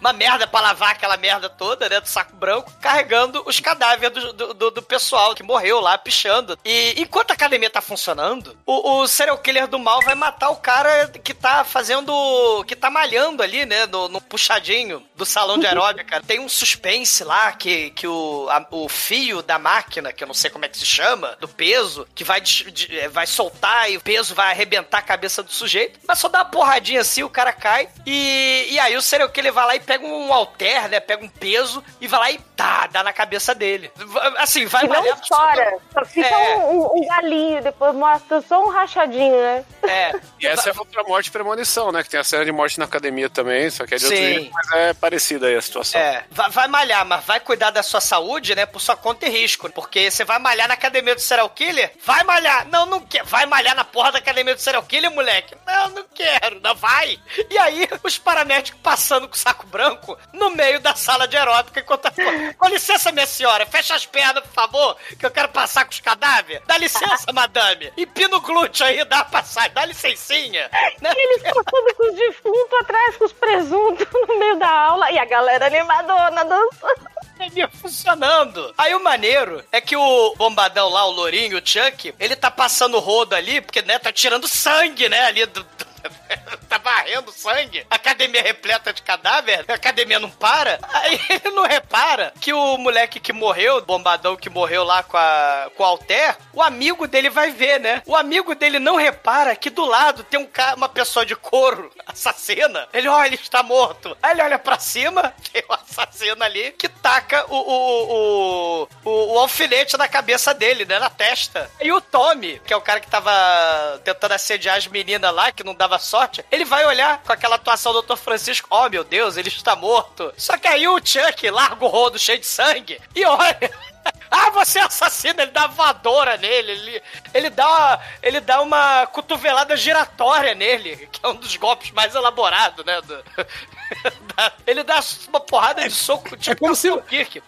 Uma merda pra lavar aquela merda toda, né? Do saco branco, carregando os cadáveres do, do- do- pessoal que morreu lá, pichando. E enquanto a academia tá funcionando, o, o serial killer do mal vai matar o cara que tá fazendo. que tá malhando ali, né? No, no puxadinho do salão de aeróbica. Tem um suspense lá que, que o, a- o fio da máquina, que eu não sei como é que se chama, do peso, que vai, des- de- eh, vai soltar e o peso vai arrebentar a cabeça do sujeito. Mas só dá uma porradinha assim, o cara cai. E, e aí o serial killer vai lá e pega um alter, né? Pega um peso e vai lá e tá, dá na cabeça dele. Assim, vai E não malhar- estoura, só fica É. um, um- galinho, depois mostra só um rachadinho, né? É. E essa é outra morte premonição, né? Que tem a cena de morte na academia também, só que é de outro Sim. jeito, mas é parecida aí a situação. É, vai, vai malhar, mas vai cuidar da sua saúde, né, por sua conta e risco. Porque você vai malhar na academia do serial killer? Vai malhar! Não, não quer. Vai malhar na porra da academia do serial killer, moleque? Não, não quero, não vai. E aí, os paramédicos passando com o saco branco no meio da sala de aeróbica enquanto. a- Com licença, minha senhora, fecha as pernas, por favor, que eu quero passar com os cadáveres. Dá licença, madame. Empina o glúteo aí, dá a passagem, dá licencinha. Né? E eles passando com os defuntos atrás, com os presuntos no meio da aula, e a galera animadona dançando. academia funcionando. Aí o maneiro é que o bombadão lá, o Lourinho, o Chuck, ele tá passando rodo ali, porque, né, tá tirando sangue, né, ali do... do- tá varrendo sangue. Academia repleta de cadáver, a academia não para. Aí ele não repara que o moleque que morreu, o bombadão que morreu lá com, a, com o Alter, o amigo dele vai ver, né? O amigo dele não repara que do lado tem um ca- uma pessoa de couro assassina. Ele olha, ele está morto. Aí ele olha pra cima, tem um assassino ali que taca o, o, o, o, o alfinete na cabeça dele, né? Na testa. E o Tommy, que é o cara que tava tentando assediar as meninas lá, que não dava sorte, ele ele vai olhar com aquela atuação do Dr. Francisco, oh meu Deus, ele está morto. Só que aí o Chuck larga o rodo cheio de sangue e olha. Ah, você é assassino! Ele dá voadora nele, ele, ele, dá, ele dá uma cotovelada giratória nele, que é um dos golpes mais elaborados, né? do- ele dá uma porrada de soco tipo É como se. Kirk.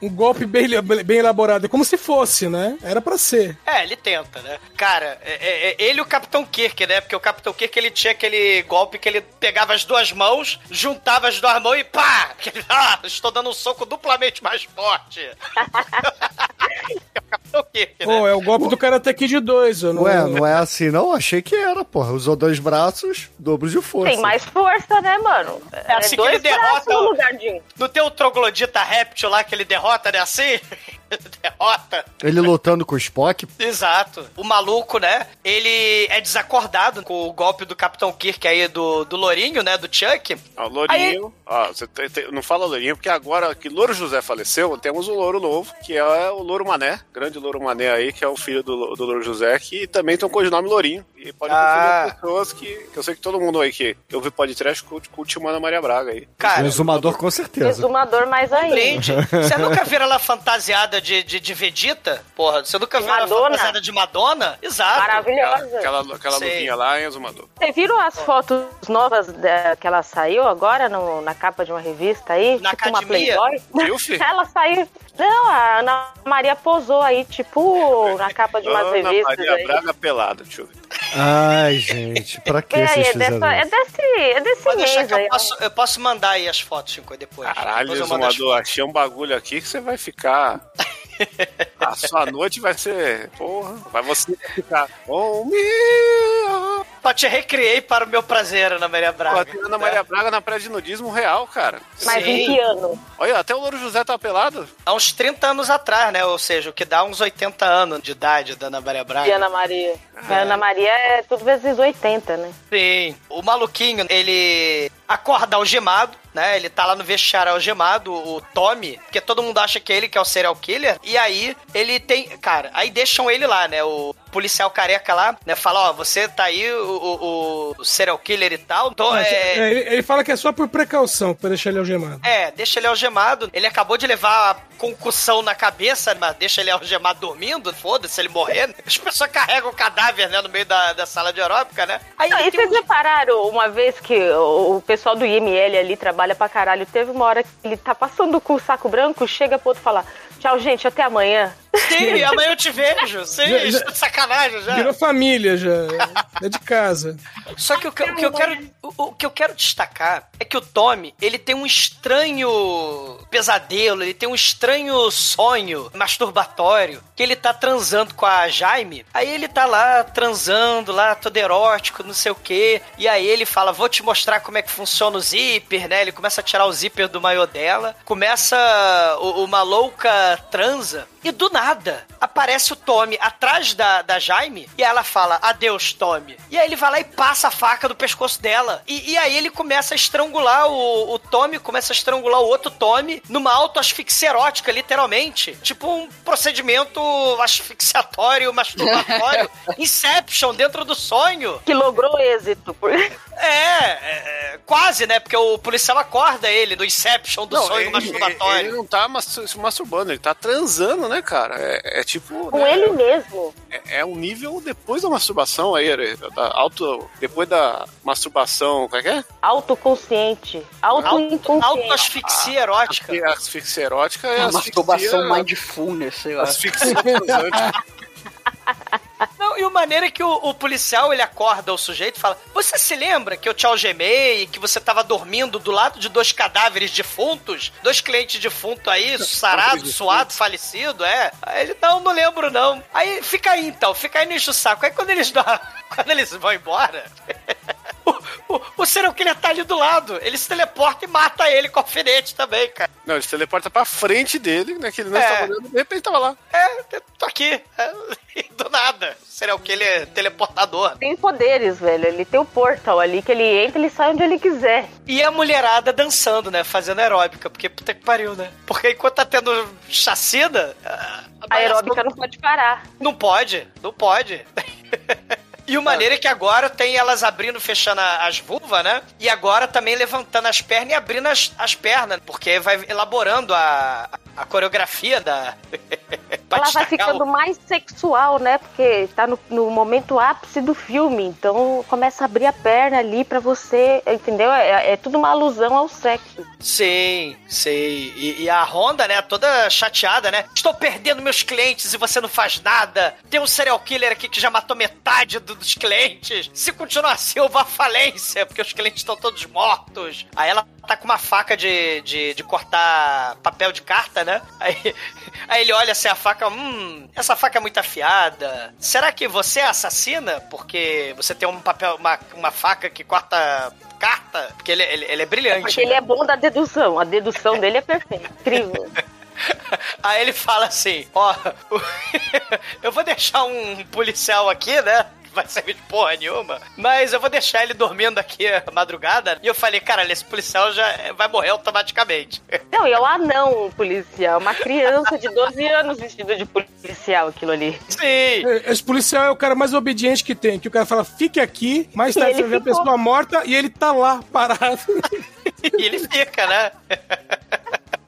Um golpe bem, bem elaborado. É como se fosse, né? Era pra ser. É, ele tenta, né? Cara, é, é- é ele e o Capitão Kirk, né? Porque o Capitão Kirk, ele tinha aquele golpe que ele pegava as duas mãos, juntava as duas mãos e pá! Ah, estou dando um soco duplamente mais forte. é o Capitão Kirk, né? Pô, é o golpe do Karate Kid 2. Eu não... Ué, não é assim não? Achei que era, porra. Usou dois braços, dobro de força. Tem mais força, né, mano? É assim que ele derrota no o- lugar de um. Não tem o troglodita réptil lá que ele derrota, né? Assim? Ele derrota. Ele lutando com o Spock. Exato. O maluco, né? Ele é desacordado com o golpe do Capitão Kirk aí, do, do Lourinho, né? Do Chuck. Ó, o Lourinho, ó, você tem- tem- não fala Lourinho, porque agora que Louro José faleceu, temos o Louro Novo, que é o Louro Mané, grande Louro Mané aí, que é o filho do, do Louro José, que também tem um codinome Lourinho. E pode Ah. confundir pessoas que, que eu sei que todo mundo aí que eu vi podcast curte, curte o Ana Maria Braga aí. Cara, O exumador com certeza. Exumador mais ainda. Brinde. Você nunca viu ela fantasiada de, de, de Vegeta? Porra, você nunca viu ela Madonna. fantasiada de Madonna? Exato. Maravilhosa. Aquela, aquela Sei. luvinha lá em Exumador. Vocês viram as fotos novas da- que ela saiu agora no- na capa de uma revista aí? Na tipo uma academia? Playboy? Viu, fi? Ela saiu. Não, a Ana Maria posou aí, tipo, na capa de umas Ana revistas Maria aí. Braga pelada, deixa eu ver. Ai, gente, pra que aí, vocês é, dessa, é desse, é desse Pode deixar mês que eu posso, eu posso mandar aí as fotos, Chico, depois. Caralho, Depois eu mando as Exumador, achei um bagulho aqui que você vai ficar. A sua noite vai ser. Porra, vai você ficar. Oh, meu. Só te recriei para o meu prazer, Ana Maria Pô, Braga. tem Ana Maria Braga na praia de nudismo real, cara. Mas Sim. em que ano? Olha, até o Louro José tá pelado. Há uns 30 anos atrás, né? Ou seja, o que dá uns 80 anos de idade da Ana Maria Braga. De Ana Maria. Ana Maria é tudo vezes 80, né? Sim. O maluquinho, ele acorda algemado, né? Ele tá lá no vestiário algemado, o Tommy, porque todo mundo acha que é ele que é o serial killer. E aí, ele tem. Cara, aí deixam ele lá, né? O policial careca lá, né? Fala: Ó, você tá aí, o, o- o serial killer e tal. Então, É, é. ele, ele fala que é só por precaução, pra deixar ele algemado. É, deixa ele algemado. Ele acabou de levar a concussão na cabeça, mas deixa ele algemado dormindo. Foda-se, ele morrer. né? As pessoas carregam o cadáver, né, no meio da, da sala de aeróbica, né? Aí Não, e vocês um- repararam, uma vez que o, o pessoal do IML ali trabalha pra caralho, teve uma hora que ele tá passando com o saco branco, chega pro outro e fala, tchau, gente, até amanhã. Sim, amanhã eu te vejo. Sim, Já- já- de sacanagem já. Virou família já. É de casa. Só que o que, o que eu quero, o, o que eu quero destacar é que o Tommy, ele tem um estranho pesadelo, ele tem um estranho sonho masturbatório, que ele tá transando com a Jaime, aí ele tá lá transando, lá todo erótico, não sei o que, e aí ele fala, vou te mostrar como é que funciona o zíper, né? Ele começa a tirar o zíper do maiô dela, começa o- uma louca transa, e do nada aparece o Tommy atrás da, da Jaime e ela fala: Adeus, Tommy. E aí ele vai lá e passa a faca do pescoço dela. E, e aí ele começa a estrangular o, o Tommy, começa a estrangular o outro Tommy numa auto-asfixia erótica, literalmente. Tipo um procedimento asfixiatório, masturbatório. Inception dentro do sonho. Que logrou êxito. por- É, é, é, quase, né? Porque o policial acorda ele do Inception do sonho ele, masturbatório. ele não tá mas- se masturbando, ele tá transando, né, cara? É, é tipo. Com né, ele mesmo. É, é um nível depois da masturbação aí, da auto, depois da masturbação, como é que é? Autoconsciente. Auto-inconsciente. Auto-asfixia erótica. A asfixia erótica é A a masturbação asfixia, mindfulness, sei lá. asfixia. Não, e o maneiro é que o, o policial ele acorda o sujeito e fala: Você se lembra que eu te algemei e que você tava dormindo do lado de dois cadáveres defuntos? Dois clientes defuntos aí, sarado, suado, falecido, é? Aí ele, não, não lembro não. Aí fica aí então, fica aí no enche o saco. Aí quando eles, dão- quando eles vão embora. O, o, serial killer tá ali do lado. Ele se teleporta e mata ele com alfinete também, cara. Não, ele se teleporta pra frente dele, né? Que ele não É. estava olhando, de repente tava lá. É, tô aqui. É, do nada. Serial killer teleportador. Tem poderes, velho. Ele tem o portal ali que ele entra e ele sai onde ele quiser. E a mulherada dançando, né? Fazendo aeróbica, porque puta que pariu, né? Porque enquanto tá tendo chacina. A aeróbica não pode parar. Não pode, não pode. E o maneiro é que agora tem elas abrindo, fechando as vulvas, né? E agora também levantando as pernas e abrindo as, as pernas, porque vai elaborando a, a coreografia da. Ela vai o- ficando mais sexual, né? Porque tá no, no momento ápice do filme. Então começa a abrir a perna ali pra você, entendeu? É, é tudo uma alusão ao sexo. Sim, sei. E, e a Honda, né, toda chateada, né? Estou perdendo meus clientes e você não faz nada. Tem um serial killer aqui que já matou metade do- dos clientes. Se continuar assim, eu vou à falência, porque os clientes estão todos mortos. Aí ela tá com uma faca de, de, de cortar papel de carta, né? Aí, aí ele olha assim a faca, hum, essa faca é muito afiada. Será que você é assassina? Porque você tem um papel, uma, uma faca que corta carta? Porque ele, ele, ele é brilhante. Porque ele é bom da dedução. A dedução dele é perfeita. Incrível. Aí ele fala assim: Ó, eu vou deixar um policial aqui, né? Vai servir de porra nenhuma. Mas eu vou deixar ele dormindo aqui a madrugada. E eu falei, cara, esse policial já vai morrer automaticamente. Não, e é um anão policial. Uma criança de 12 anos vestida de policial, aquilo ali. Sim. Esse policial é o cara mais obediente que tem, que o cara fala, fique aqui, mais tarde você vê a pessoa morta e ele tá lá, parado. E ele fica, né?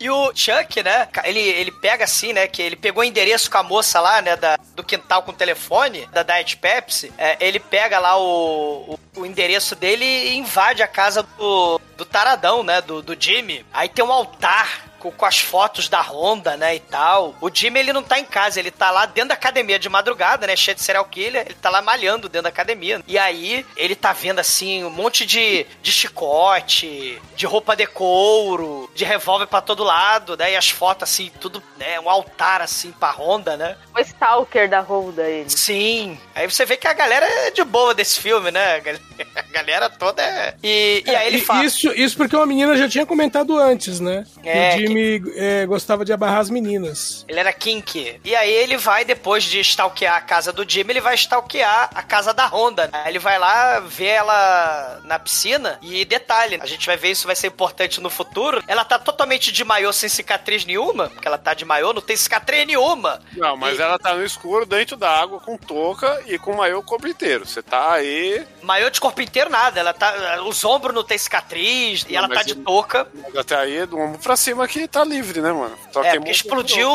E o Chuck, né? Ele, ele pega assim, né? Que ele pegou o endereço com a moça lá, né? Da, do quintal com o telefone, da Diet Pepsi. É, ele pega lá o, o, o endereço dele e invade a casa do, do taradão, né? Do, do Jimmy. Aí tem um altar com, com as fotos da Honda, né, e tal. O Jimmy, ele não tá em casa, ele tá lá dentro da academia de madrugada, né, cheio de serial killer, ele tá lá malhando dentro da academia. E aí, ele tá vendo, assim, um monte de, de chicote, de roupa de couro, de revólver pra todo lado, né, e as fotos, assim, tudo, né, um altar, assim, pra Honda, né. O stalker da Honda, ele. Sim. Aí você vê que a galera é de boa desse filme, né, a gal- a galera toda é... E, e aí ele fala... Isso, isso porque uma menina já tinha comentado antes, né? É, o Jimmy é, gostava de abarrar as meninas. Ele era kink. E aí ele vai, depois de stalkear a casa do Jimmy, ele vai stalkear a casa da Honda. Aí ele vai lá ver ela na piscina. E detalhe, a gente vai ver isso vai ser importante no futuro. Ela tá totalmente de maiô sem cicatriz nenhuma. Porque ela tá de maiô, não tem cicatriz nenhuma. Não, mas ela tá no escuro, dentro da água, com touca e com maiô corpo inteiro. Você tá aí. Maiô de corpo inteiro, nada. Ela tá. Os ombros não tem cicatriz. e Não, ela tá de ele- touca. Até aí, do ombro pra cima tá livre, né, mano? Só É, tem porque explodiu.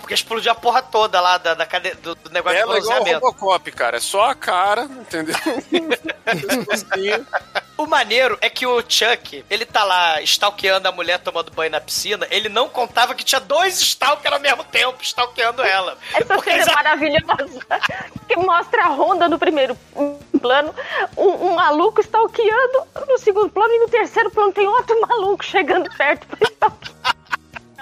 Porque explodiu a porra toda lá da, da cade... do, do negócio Ela é de igual o bronzeamento. Robocop, cara. É só a cara, entendeu? O maneiro é que o Chuck, ele tá lá stalkeando a mulher tomando banho na piscina, ele não contava que tinha dois stalkers ao mesmo tempo stalkeando ela. Essa cena é maravilhosa. Que mostra a Honda no primeiro plano, um, um maluco stalkeando no segundo plano e no terceiro plano tem outro maluco chegando perto pra stalkear.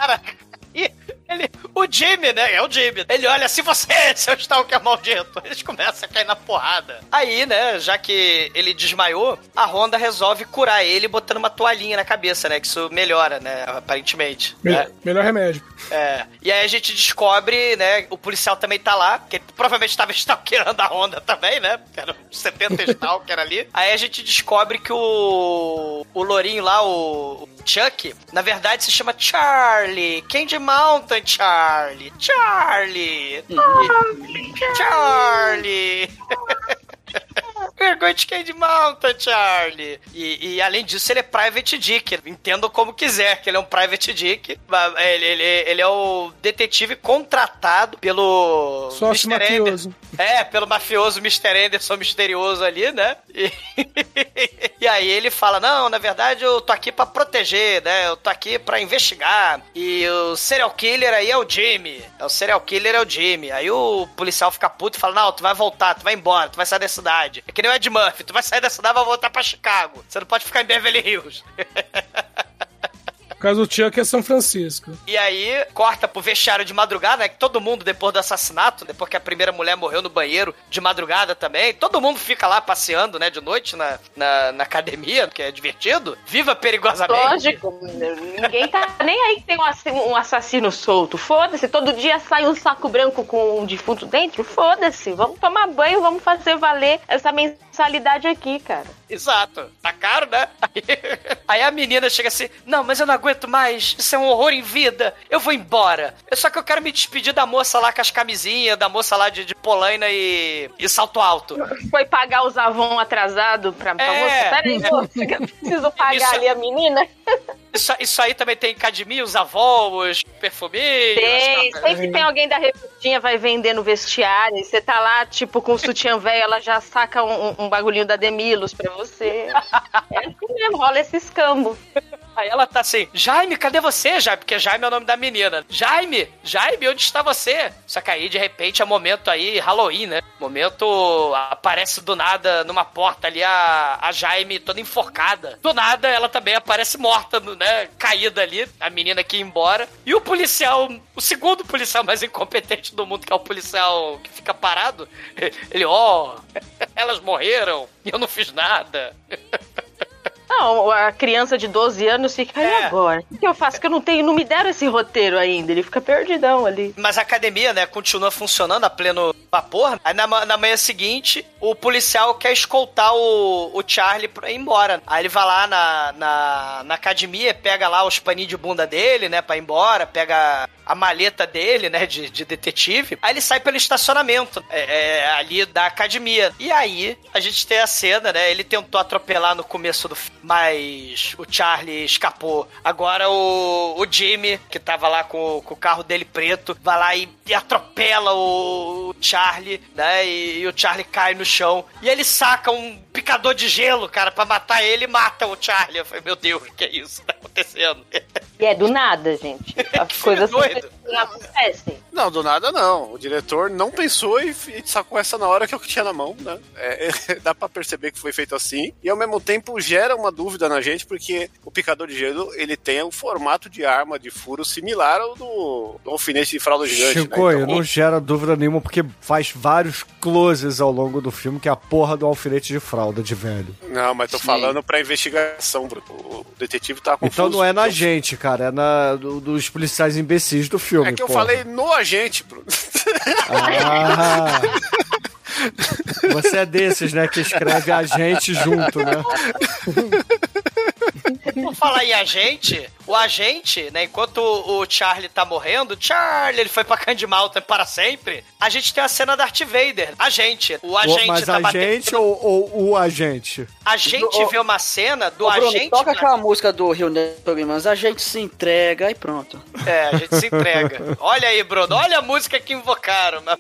Caraca. E ele, o Jimmy, né? É o Jimmy. Ele olha assim, você, seu stalker maldito. Eles começam a cair na porrada. Aí, né, já que ele desmaiou, a Honda resolve curar ele botando uma toalhinha na cabeça, né? Que isso melhora, né? Aparentemente. Me- né? Melhor remédio. É. E aí a gente descobre, né? O policial também tá lá, que ele provavelmente estava stalkeando a Honda também, né? Porque eram 70 stalker ali. Aí a gente descobre que o. O Lourinho lá, o. Chuck, na verdade se chama Charlie. Candy Mountain Charlie. Charlie. Charlie. Vergonha de Candy Mountain, Charlie. E, e, além disso, ele é private dick. Entendo como quiser, que ele é um private dick. Ele, ele, ele é o detetive contratado pelo. Sócio mafioso. É, pelo mafioso Mr. Anderson misterioso ali, né? E, e aí ele fala: Não, na verdade eu tô aqui pra proteger, né? Eu tô aqui pra investigar. E o serial killer aí é o Jimmy. É o serial killer é o Jimmy. Aí o policial fica puto e fala: Não, tu vai voltar, tu vai embora, tu vai sair da cidade. É que nem o Ed Murphy, tu vai sair da cidade e vai voltar pra Chicago. Você não pode ficar em Beverly Hills. Caso do Chuck é São Francisco. E aí, corta pro vestiário de madrugada, né? Que todo mundo, depois do assassinato, depois que a primeira mulher morreu no banheiro de madrugada também, todo mundo fica lá passeando, né, de noite na, na, na academia, que é divertido. Viva perigosamente. Lógico, ninguém tá nem aí que tem um um assassino solto. Foda-se, todo dia sai um saco branco com um defunto dentro. Foda-se, vamos tomar banho, vamos fazer valer essa mensalidade aqui, cara. Exato. Tá caro, né? Aí, aí a menina chega assim: Não, mas eu não aguento mais. Isso é um horror em vida. Eu vou embora. É só que eu quero me despedir da moça lá com as camisinhas, da moça lá de, de polaina e, e salto alto. Foi pagar os Avon atrasado pra, pra É. moça? Peraí, moça, que eu preciso pagar Isso- ali a menina. Isso, isso aí também tem academia, os avós, perfuminhos. Tem, as- sempre tem alguém da revistinha vai vender no vestiário, e você tá lá, tipo, com o sutiã velho, ela já saca um, um- um bagulhinho da Demilos pra você. É assim mesmo, rola esse escambo. Aí ela tá assim, Jaime, cadê você, Jaime? Porque Jaime é o nome da menina. Jaime, Jaime, onde está você? Só que aí, de repente, é momento aí, Halloween, né? Momento, aparece do nada numa porta ali a, a Jaime toda enforcada. Do nada, ela também aparece morta, né? Caída ali, a menina que ia embora. E o policial, o segundo policial mais incompetente do mundo, que é o policial que fica parado, ele, ó, elas morreram e eu não fiz nada. Não, a criança de 12 anos fica, e agora? O que eu faço? Que eu não tenho, não me deram esse roteiro ainda. Ele fica perdidão ali. Mas a academia, né, continua funcionando a pleno vapor. Aí na, na manhã seguinte, o policial quer escoltar o, o Charlie pra ir embora. Aí ele vai lá na, na, na academia, pega lá os paninhos de bunda dele, né, pra ir embora, pega a maleta dele, né, de, de detetive. Aí ele sai pelo estacionamento é, é, ali da academia. E aí a gente tem a cena, né, ele tentou atropelar no começo do filme, mas o Charlie escapou. Agora o, o Jimmy, que tava lá com, com o carro dele preto, vai lá e, e atropela o, Charlie, né? E, e o Charlie cai no chão. E ele saca um picador de gelo, cara, pra matar ele e mata o Charlie. Eu falei, meu Deus, o que é isso que tá acontecendo? E é do nada, gente. As coisas doido. não acontecem. Não, do nada não. O diretor não pensou e, e sacou essa na hora que eu tinha na mão, né? É, é, dá pra perceber que foi feito assim. E ao mesmo tempo gera uma dúvida na gente, porque o picador de gelo ele tem um formato de arma de furo similar ao do, do alfinete de fralda gigante. Chico, né? não gera dúvida nenhuma, porque faz vários closes ao longo do filme, que é a porra do alfinete de fralda de velho. Não, mas tô Sim. falando pra investigação, Bruno. O detetive tá confuso. Então não é na gente, cara, é na do- dos policiais imbecis do filme. É que eu porra. falei no agente, Bruno. Ah. Você é desses, né, que escreve a gente junto, né? Por falar em agente, o agente, né, enquanto o Charlie tá morrendo, Charlie, ele foi pra Candy Mountain para sempre, a gente tem a cena da Darth Vader. Agente. O agente Mas tá a batendo... gente ou, ou o agente? A gente vê uma cena do Ô, Bruno, agente... toca na- aquela música do Rio Negro, mas a gente se entrega e pronto. É, a gente se entrega. Olha aí, Bruno, olha a música que invocaram. mas-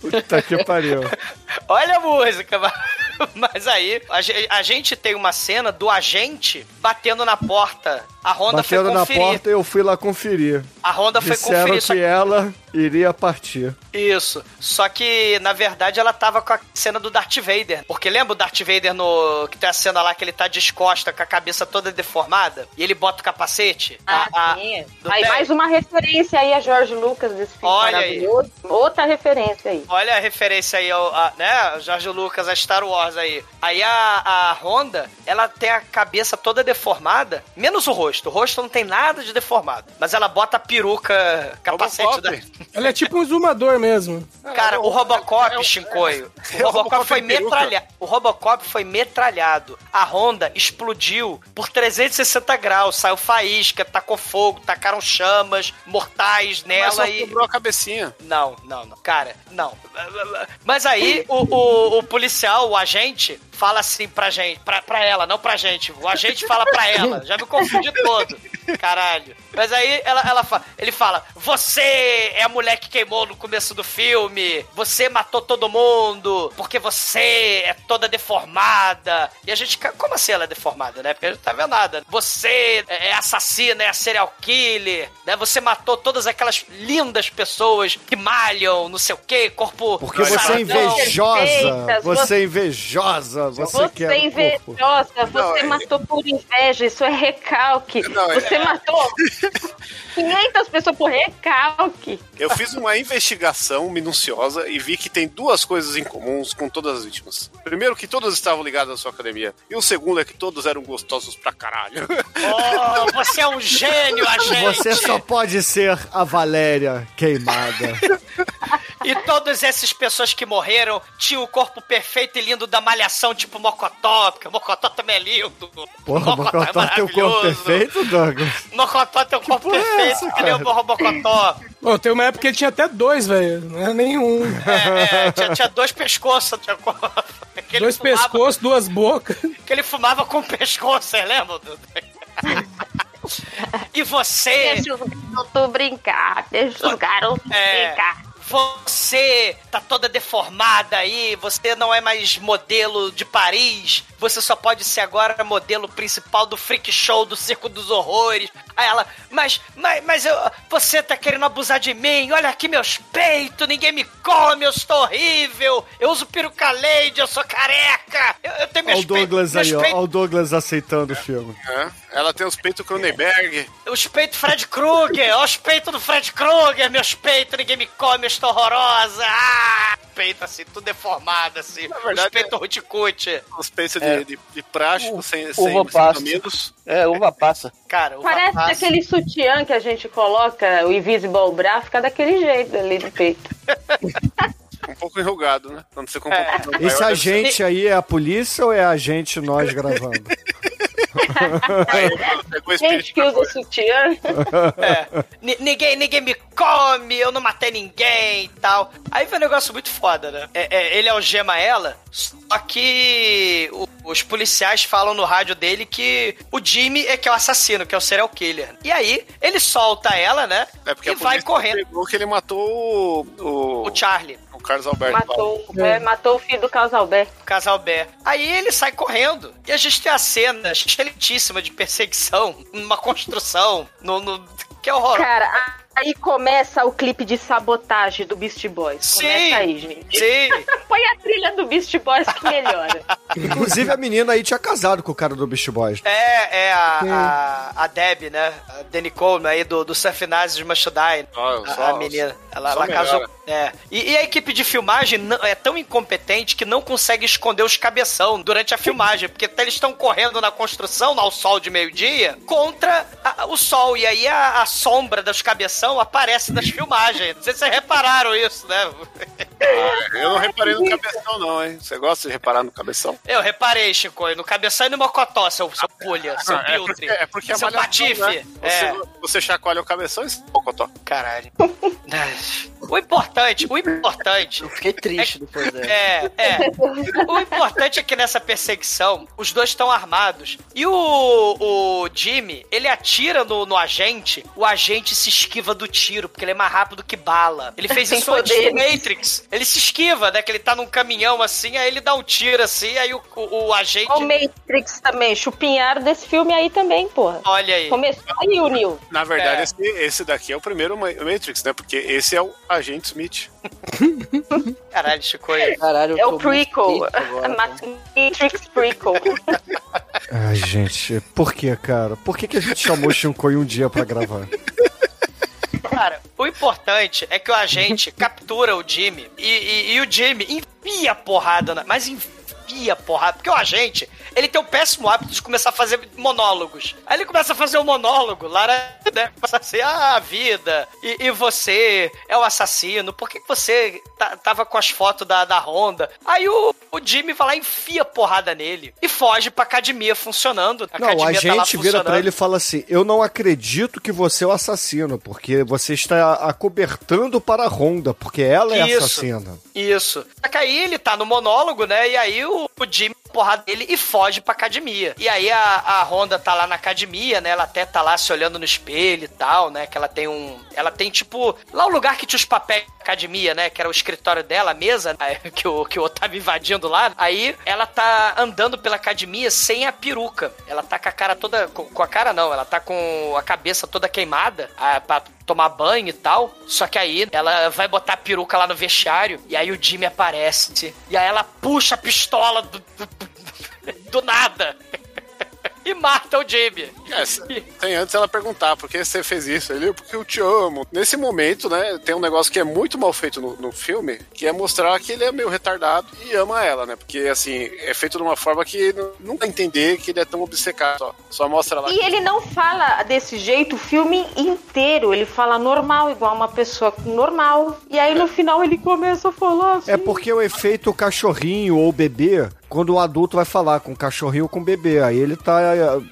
Puta que pariu. Olha a música. mas- Mas aí, a a gente tem uma cena do agente batendo na porta. A Honda Batendo foi na conferir. porta e eu fui lá conferir. A Honda foi Disseram conferir. que que- ela iria partir. Isso. Só que, na verdade, ela tava com a cena do Darth Vader. Porque lembra o Darth Vader no. que tem a cena lá que ele tá descosta, com a cabeça toda deformada? E ele bota o capacete? Ah, A- a- sim. Aí mais uma referência aí a Jorge Lucas desse filme Olha aí. maravilhoso. Outra referência aí. Olha a referência aí, ao, a, né? Jorge Lucas, a Star Wars aí. Aí a, a Honda, ela tem a cabeça toda deformada, menos o rosto. O rosto não tem nada de deformado. Mas ela bota a peruca, capacete da. Ela é tipo um exumador mesmo. Cara, o Robocop, Shinkoio. O Robocop foi metralhado. O Robocop foi metralhado. A Honda explodiu por 360 graus. Saiu faísca, tacou fogo, tacaram chamas mortais Mas nela só e. quebrou a cabecinha. Não, não, não. Cara, não. Mas aí o, o, o policial, o agente, fala assim pra gente, pra, pra ela, não pra gente. O agente fala pra ela. Já me confundi todo. Caralho. Mas aí ela, ela fala, ele fala: Você é a mulher que queimou no começo do filme. Você matou todo mundo. Porque você é toda deformada. E a gente, como assim ela é deformada, né? Porque a gente não tá vendo nada. Você é assassina, é serial killer, né? Você matou todas aquelas lindas pessoas que malham, não sei o quê, corpo. Porque você é saradão. invejosa. Você é você- Você, Você quer é invejosa, você Não, é- matou por inveja, isso é recalque. Não, é- você matou 500 pessoas por recalque. Eu fiz uma investigação minuciosa e vi que tem duas coisas em comuns com todas as vítimas. Primeiro, que todas estavam ligadas à sua academia. E o segundo é que todos eram gostosos pra caralho. Oh, você é um gênio, agente. Você só pode ser a Valéria queimada. E todas essas pessoas que morreram tinham o corpo perfeito e lindo da malhação, tipo Mocotó, porque o Mocotó também é lindo. Porra, o Mocotó tem o corpo maravilhoso. perfeito, Douglas? Mocotó tem o corpo porra é perfeito, essa, que nem o? Mocotó. Pô, tem uma época que ele tinha até dois, velho. Não era nenhum. É, é, tinha, tinha dois pescoços. Tinha... Dois fumava- pescoços, duas bocas. Que ele fumava com o pescoço, você lembra? E você. Deixa os garotos brincar, deixa os garotos É. brincar. Você tá toda deformada aí, você não é mais modelo de Paris, você só pode ser agora modelo principal do freak show do Circo dos Horrores. Aí ela, mas, mas, mas eu, você tá querendo abusar de mim? Olha aqui meus peitos, ninguém me come, eu estou horrível, eu uso peruca lady, eu sou careca, eu, eu tenho Olha meus o Douglas peitos, aí, ó. meus Olha o Douglas aceitando o filme. É. Ela tem os peitos Cronenberg. Os peitos Fred Krueger, olha os peitos do Fred Krueger, meus peitos, ninguém me come, eu estou horrorosa. Ah, peito assim, tudo deformado assim. verdade, os peitos ruticute. Os peitos É. de, de, de plástico, sem, sem, Uva sem passa. camelos. É, uva passa. Cara, o Parece rapaz- aquele sutiã que a gente coloca, o Invisible Bra, fica daquele jeito ali no peito. Um pouco enrugado, né? Quando você compra um É. tamanho Esse agente aí é a polícia ou é a gente nós gravando? pegou Gente que usa sutiã. É. Ni- ninguém, ninguém me come, eu não matei ninguém e tal. Aí foi um negócio muito foda, né? É, é, ele algema ela, só que o- os policiais falam no rádio dele que o Jimmy é que é o assassino, que é o serial killer. E aí, ele solta ela, né? É porque e a vai polícia correndo. pegou que ele matou o, o, O Charlie. O Carlos Alberto. Matou, é, matou o filho do Casalbé. Casal Bé. Aí ele sai correndo. E a gente tem a cena excelentíssima de perseguição, numa construção, no, no- que é horroroso. Cara, a- aí começa o clipe de sabotagem do Beast Boys. Sim. Começa aí, gente. Sim. Põe a trilha do Beast Boys que melhora. Inclusive, a menina aí tinha casado com o cara do Beast Boys. É, é a, a, a Deb, né? A Danny Coleman aí do, do Surf Nazis Must Die. Ó, A, só- a menina. Ela, ela casou. É. E, e a equipe de filmagem não- é tão incompetente que não consegue esconder os cabeção durante a filmagem. Porque até eles estão correndo na construção, ao sol de meio-dia, contra a- o sol. E aí a, a sombra dos cabeção aparece nas filmagens. Não sei se vocês repararam isso, né? Eu não reparei no cabeção, não, hein? Você gosta de reparar no cabeção? Eu reparei, Chico, no cabeção e no mocotó, seu, seu pulha, seu Ah, é piltre. porque, é porque a seu malhação, patife. né? É. Você, você chacoalha o cabeção e pocotó. Caralho. O importante, o importante. Eu fiquei triste depois dessa. É, é. O importante é que nessa perseguição, os dois estão armados. E o, o Jimmy, ele atira no, no agente, o agente se esquiva do tiro, porque ele é mais rápido que bala. Ele fez isso antes do. Matrix. Ele se esquiva, né? Que ele tá num caminhão assim, aí ele dá um tiro assim, aí o, o, o agente. O Matrix também, chupinharam desse filme aí também, porra. Olha aí. Começou aí o Neil. Na verdade, É. esse, esse daqui é o primeiro Ma- Matrix, né? Porque esse é o Agente Smith. Caralho, Chico. Caralho, É o prequel. agora. Matrix prequel. Ai, gente, por que, cara? Por que, que a gente chamou o Shinkoi um dia pra gravar? Cara, o importante é que o agente captura o Jimmy e, e- e o Jimmy enfia a porrada, na, mas enfia a porrada, porque o agente, ele tem o péssimo hábito de começar a fazer monólogos. Aí ele começa a fazer um monólogo, lá, né, começa assim, ah, a vida, e, e você é o assassino, por que você tá- tava com as fotos da, da Honda? Aí o, o Jimmy vai lá e enfia a porrada nele e foge pra academia funcionando. A Não, a academia tá lá gente vira pra ele e fala assim: Eu não acredito que você é o assassino, porque você está acobertando para a Honda, porque ela é a Isso. assassina. Isso. Só que aí ele tá no monólogo, né? E aí o, o Jimmy porrada dele e foge pra academia. E aí a, a Honda tá lá na academia, né? Ela até tá lá se olhando no espelho e tal, né? Que ela tem um. Ela tem tipo. Lá o lugar que tinha os papéis da academia, né? Que era o escritório dela, a mesa, né, que o, que o tava invadindo lá. Aí ela tá andando pela academia sem a peruca. Ela tá com a cara toda. Com, com a cara não, ela tá com a cabeça toda queimada. A, pra tomar banho e tal. Só que aí ela vai botar a peruca lá no vestiário e aí o Jimmy aparece. E aí ela puxa a pistola do, do, do nada. e mata o Jamie. É, tem antes ela perguntar por que você fez isso. Ele, porque eu te amo. Nesse momento, né, tem um negócio que é muito mal feito no, no filme, que é mostrar que ele é meio retardado e ama ela, né? Porque, assim, é feito de uma forma que não, não dá a entender que ele é tão obcecado. Só, só mostra lá. E ele não fala desse jeito o filme inteiro. Ele fala normal, igual uma pessoa normal. E aí no final ele começa a falar assim. É porque o efeito cachorrinho ou bebê, quando o adulto vai falar com o cachorrinho ou com o bebê, aí ele tá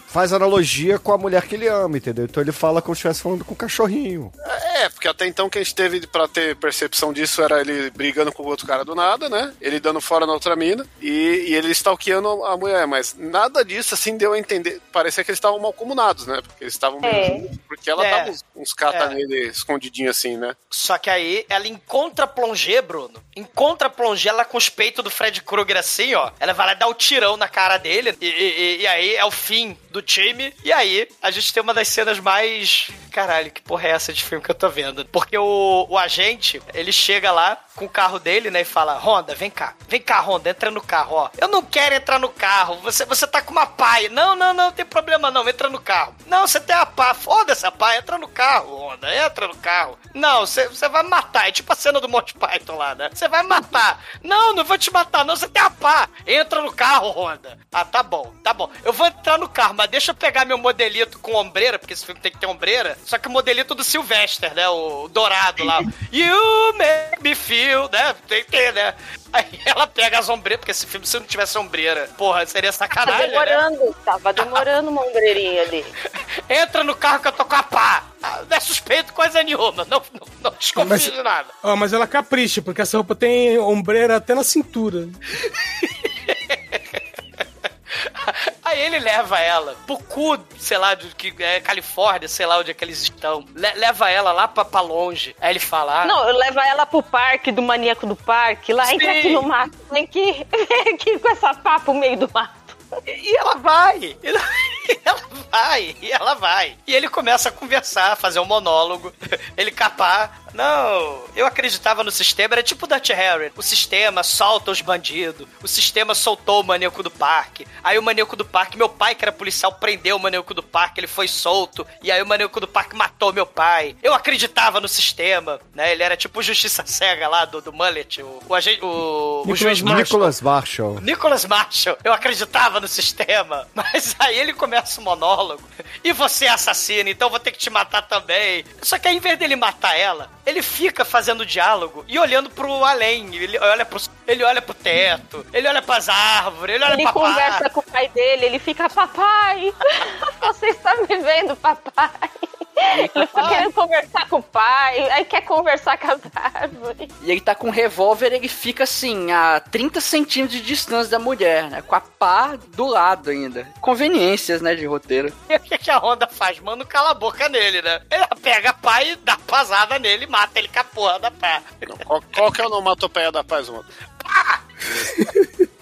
faz analogia com a mulher que ele ama, entendeu? Então ele fala como se estivesse falando com o cachorrinho. É, porque até então que a gente teve pra ter percepção disso era ele brigando com o outro cara do nada, né? Ele dando fora na outra mina e, e ele stalkeando a mulher, mas nada disso assim deu a entender. Parecia que eles estavam malcomunados, né? Porque eles estavam meio É. porque ela É. dava uns, uns cata É. nele escondidinho assim, né? Só que aí ela encontra a Plongé, Bruno. Encontra a Plongé, ela com os peitos do Fred Krueger assim, ó. Ela vai lá dar o tirão na cara dele. E, e- e aí é o fim do time. E aí a gente tem uma das cenas mais. Caralho, que porra é essa de filme que eu tô vendo? Porque o, o agente, ele chega lá com o carro dele, né? E fala: Honda, vem cá. Vem cá, Honda, entra no carro, ó. Eu não quero entrar no carro. Você, você tá com uma paia. Não, não, não, não tem problema não. Entra no carro. Não, você tem a pá. Foda-se a pá. Entra no carro, Honda. Entra no carro. Não, você você vai me matar. É tipo a cena do Monty Python lá, né? Você vai me matar. Não, não vou te matar, não. Você tem a pá. Entra no carro, Honda. Ah, tá bom, tá bom. Eu vou entrar no carro, mas deixa eu pegar meu modelito com ombreira, porque esse filme tem que ter ombreira. Só que o modelito do Sylvester, né? O dourado lá. You make me feel, né? Tem que ter, né? Aí ela pega as ombreiras, porque esse filme, se não tivesse ombreira, porra, seria Tava sacanagem, né? demorando, tava demorando uma ombreirinha ali. Entra no carro que eu tô com a pá. Ah, Não é suspeito coisa nenhuma. Não, não, não desconfio Mas- de nada. Ó, mas ela capricha, porque essa roupa tem ombreira até na cintura. Aí ele leva ela pro cu, sei lá, de que é Califórnia, sei lá onde é que eles estão. Le- leva ela lá pra, pra longe. Aí ele fala: ah, Não, eu levo ela pro parque do maníaco do parque. Lá, entra Sim. aqui no mato. Vem aqui, vem aqui com essa pá pro meio do mato. E ela vai. E ela vai. E ela vai. E ele começa a conversar, fazer um monólogo. Ele capar. Não, eu acreditava no sistema. Era tipo o Dutch Harry. O sistema solta os bandidos. O sistema soltou o maníaco do parque. Aí o maníaco do parque, meu pai, que era policial, prendeu o maníaco do parque. Ele foi solto. E aí o maníaco do parque matou meu pai. Eu acreditava no sistema. Né? Ele era tipo o Justiça Cega lá do, do Mullet. O, o, agente- o, o juiz Marshall. Nicholas Marshall. Nicholas Marshall, eu acreditava no sistema, mas aí ele começa o monólogo. E você é assassino, então vou ter que te matar também. Só que aí, em vez dele matar ela, ele fica fazendo diálogo e olhando pro além. Ele olha pro, ele olha pro teto, ele olha pras árvores, ele olha Ele pra conversa com o pai dele, ele fica, papai, você está me vendo, papai? Ele fica querendo conversar com o pai, aí quer conversar com as árvores. E ele tá com um revólver, ele fica assim, a 30 centímetros de distância da mulher, né? Com a pá do lado ainda. Conveniências, né, de roteiro. E o que, que a Honda faz? Mano, cala a boca nele, né? Ela pega a pá e dá pasada nele e mata ele com a porra da pá. Qual, qual que é o onomatopeia da paz, mano?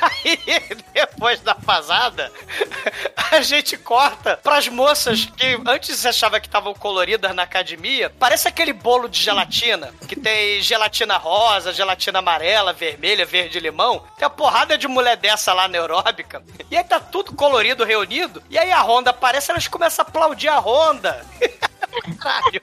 Aí, depois da pasada, a gente corta pras moças que antes achava que estavam coloridas na academia. Parece aquele bolo de gelatina, que tem gelatina rosa, gelatina amarela, vermelha, verde limão. Tem a porrada de mulher dessa lá na aeróbica. E aí tá tudo colorido, reunido. E aí a Honda aparece, elas começam a aplaudir a Honda. Caralho.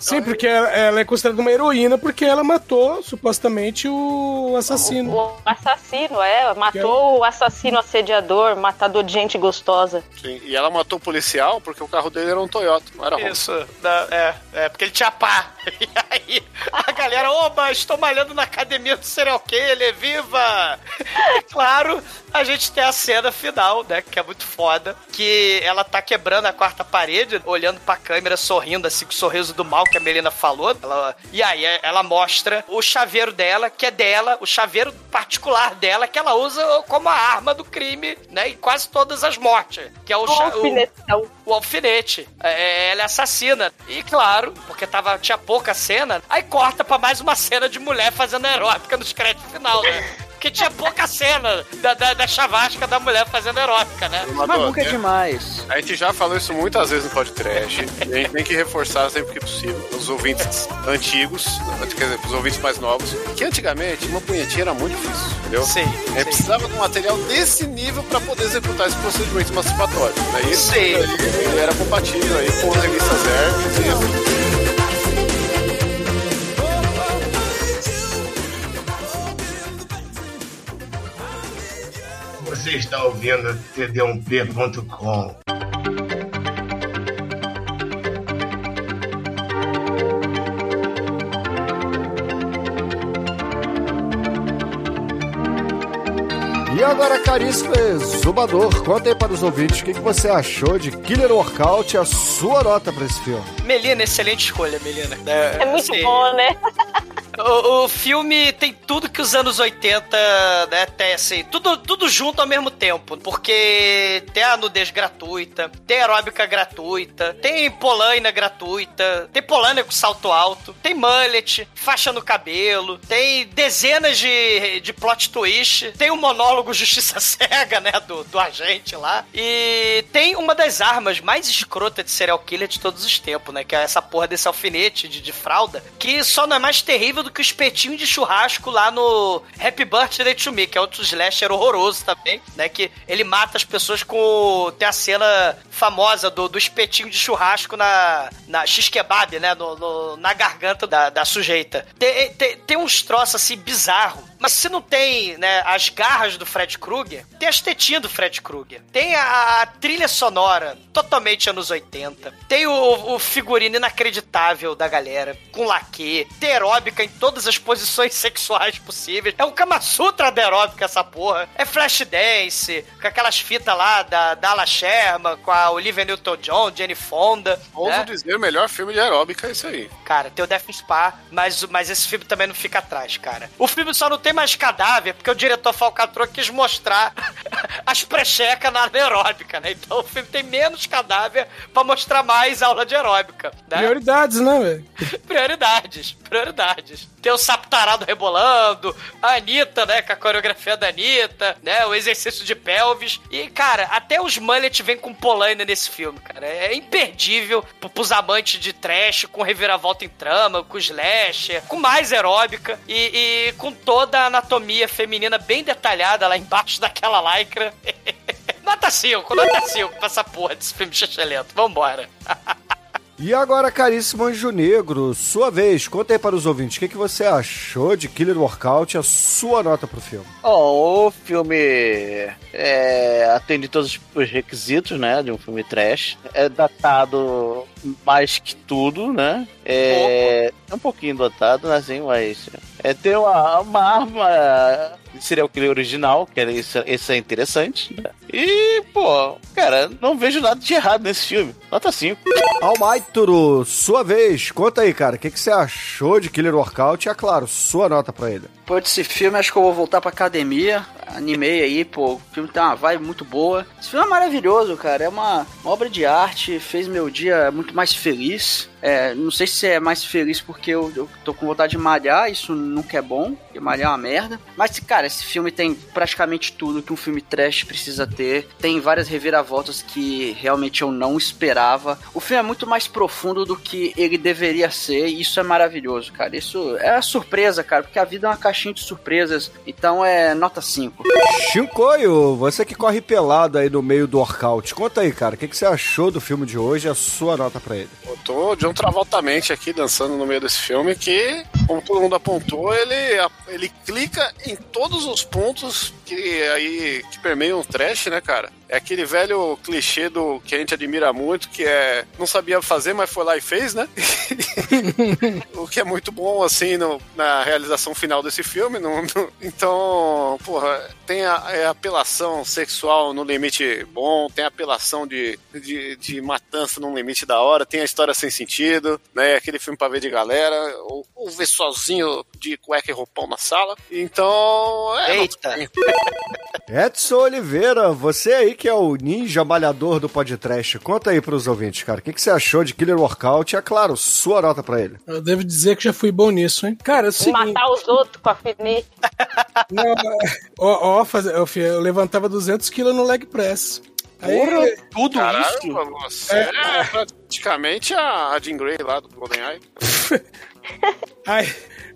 Sim, porque ela ela é considerada uma heroína porque ela matou, supostamente, o assassino. O assassino, é, matou o assassino assediador, matador de gente gostosa. Sim, e ela matou o policial porque o carro dele era um Toyota, não era Honda. Isso, da- é, é, porque ele tinha pá. E aí a galera, oba, estou malhando na academia do serial killer, viva! E claro, a gente tem a cena final, né, que é muito foda, que ela tá quebrando a quarta parede, olhando pra câmera, sorrindo, assim, com o sorriso do mal que a Melina falou. Ela- e aí ela mostra o chaveiro dela, que é dela, o chaveiro particular dela, que ela usa como a arma do crime, né, em quase todas as mortes, que é o, O cha- o- o alfinete. É, ela é assassina. E claro, porque tava, tinha pouca cena, aí corta pra mais uma cena de mulher fazendo aeróbica nos créditos final, né? Porque tinha pouca cena da, da, da chavasca da mulher fazendo aeróbica, né? Maluca é demais. A gente já falou isso muitas vezes no podcast. A gente tem que reforçar sempre que possível. Os ouvintes antigos, quer dizer, os ouvintes mais novos, que antigamente uma punhetinha era muito difícil, entendeu? Sim. É, precisava de um material desse nível para poder executar esse procedimento masturbatório. Né? Isso Sim. aí era compatível aí com as revistas Hermes e assim. Você está ouvindo td1p.com. E agora, caríssimo exumador, conta aí para os ouvintes o que, que você achou de Killer Workout e a sua nota para esse filme. Melina, excelente escolha, Melina. É muito assim, bom, né? O, o filme tem tudo que os anos 80, né, tem, assim, tudo, tudo junto ao mesmo tempo. Porque tem a nudez gratuita, tem aeróbica gratuita, tem polaina gratuita, tem polaina com salto alto, tem mullet, faixa no cabelo, tem dezenas de, de plot twist, tem o monólogo Justiça Cega, né, do, do agente lá, e tem uma das armas mais escrotas de serial killer de todos os tempos, né, que é essa porra desse alfinete de, de fralda, que só não é mais terrível do que o espetinho de churrasco lá no Happy Birthday to Me, que é outro slasher horroroso também, né? Que ele mata as pessoas com. Tem a cena famosa do, do espetinho de churrasco na, na X-Kebab, né? No, no- na garganta da, da sujeita. Tem, tem, tem uns troços assim bizarros. Mas se não tem, né, as garras do Fred Krueger, tem as tetinhas do Fred Krueger. Tem a, a trilha sonora totalmente anos 80. Tem o, o figurino inacreditável da galera, com laque. Tem aeróbica em todas as posições sexuais possíveis. É um Kama Sutra da aeróbica essa porra. É flash dance, com aquelas fitas lá da, da Ala Sherman, com a Olivia Newton-John, Jenny Fonda. Ouso né? dizer, o melhor filme de aeróbica é isso aí. Cara, tem o Death Spa, mas, mas esse filme também não fica atrás, cara. O filme só não tem mais cadáver, porque o diretor Falcatrua quis mostrar as prechecas na aeróbica, né? Então o filme tem menos cadáver pra mostrar mais aula de aeróbica, né? Prioridades, né, velho? Prioridades, prioridades. Tem o sapo tarado rebolando, a Anitta, né, com a coreografia da Anitta, né, o exercício de pelvis. E, cara, até os mullet vêm com polaina nesse filme, cara. É imperdível pro- pros amantes de trash, com reviravolta em trama, com slasher, com mais aeróbica e, e com toda a anatomia feminina bem detalhada lá embaixo daquela lycra. nota 5, nota 5 pra essa porra desse filme xixelento. Vambora. E agora, caríssimo Anjo Negro, sua vez, conta aí para os ouvintes o que, que você achou de Killer Workout e a sua nota pro filme. Bom, o filme é, atende todos os requisitos, né, de um filme trash. É datado mais que tudo, né? É, é um pouquinho datado, né, assim, mas é, tem uma, uma arma serial killer original, que é, isso, isso é interessante, né? E, pô, cara, não vejo nada de errado nesse filme. Nota 5. Almaituro, sua vez, conta aí, cara, o que, que você achou de Killer Workout e, é claro, sua nota pra ele. Depois desse filme, acho que eu vou voltar pra academia. Animei aí, pô. O filme tem uma vibe muito boa. Esse filme é maravilhoso, cara. É uma, uma obra de arte. Fez meu dia muito mais feliz. É, não sei se é mais feliz porque eu, eu tô com vontade de malhar. Isso nunca é bom. Porque malhar é uma merda. Mas, cara, esse filme tem praticamente tudo que um filme trash precisa ter. Tem várias reviravoltas que realmente eu não esperava. O filme é muito mais profundo do que ele deveria ser. E isso é maravilhoso, cara. Isso é uma surpresa, cara. Porque a vida é uma caixinha de surpresas. Então é nota 5. Shinkoio, você que corre pelado aí no meio do workout, conta aí, cara, o que, que você achou do filme de hoje e a sua nota pra ele. Eu tô de um travoltamente aqui dançando no meio desse filme que, como todo mundo apontou, ele, ele clica em todos os pontos que aí que permeiam o trash, né, cara? É aquele velho clichê do que a gente admira muito, que é não sabia fazer, mas foi lá e fez, né? o que é muito bom, assim, no- na realização final desse filme. no- no- então, porra, tem a, é apelação sexual no limite bom, tem a apelação de, de, de matança num limite da hora, tem a história sem sentido, né? Aquele filme pra ver de galera, ou, ou ver sozinho de cueca e roupão na sala. Então, é. Eita. Edson Oliveira, você aí que é o ninja malhador do podcast, conta aí pros ouvintes, cara. O que, que você achou de Killer Workout? E, é claro, sua nota pra ele. Eu devo dizer que já fui bom nisso, hein? Cara, é o seguinte... Matar os outros com a finete. Não, ó, ó, faz- eu, levantava 200 quilos no leg press. Aí, Tudo Caralho, isso? você é, praticamente a, a Jean Grey lá do GoldenEye. aí,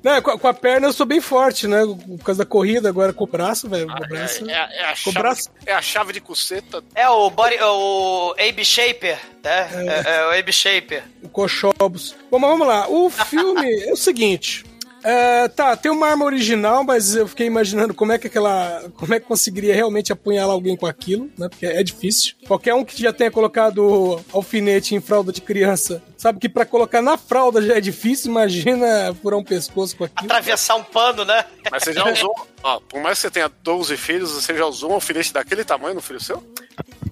não, com, a, com a perna eu sou bem forte, né? Por causa da corrida, agora com o braço, velho. Ah, o braço. é, é, é a chave, braço. é a chave de cuceta. É o body, o Abe Shaper, né? É, é o Abe Shaper. o Cochobos. Bom, mas vamos lá. O filme é o seguinte. É, tá, tem uma arma original, mas eu fiquei imaginando como é que aquela. Como é que conseguiria realmente apunhalar alguém com aquilo, né? Porque é difícil. Qualquer um que já tenha colocado alfinete em fralda de criança sabe que pra colocar na fralda já é difícil, imagina furar um pescoço com aquilo. Atravessar um pano, né? Mas você já usou. ó, por mais que você tenha 12 filhos, você já usou um alfinete daquele tamanho no filho seu?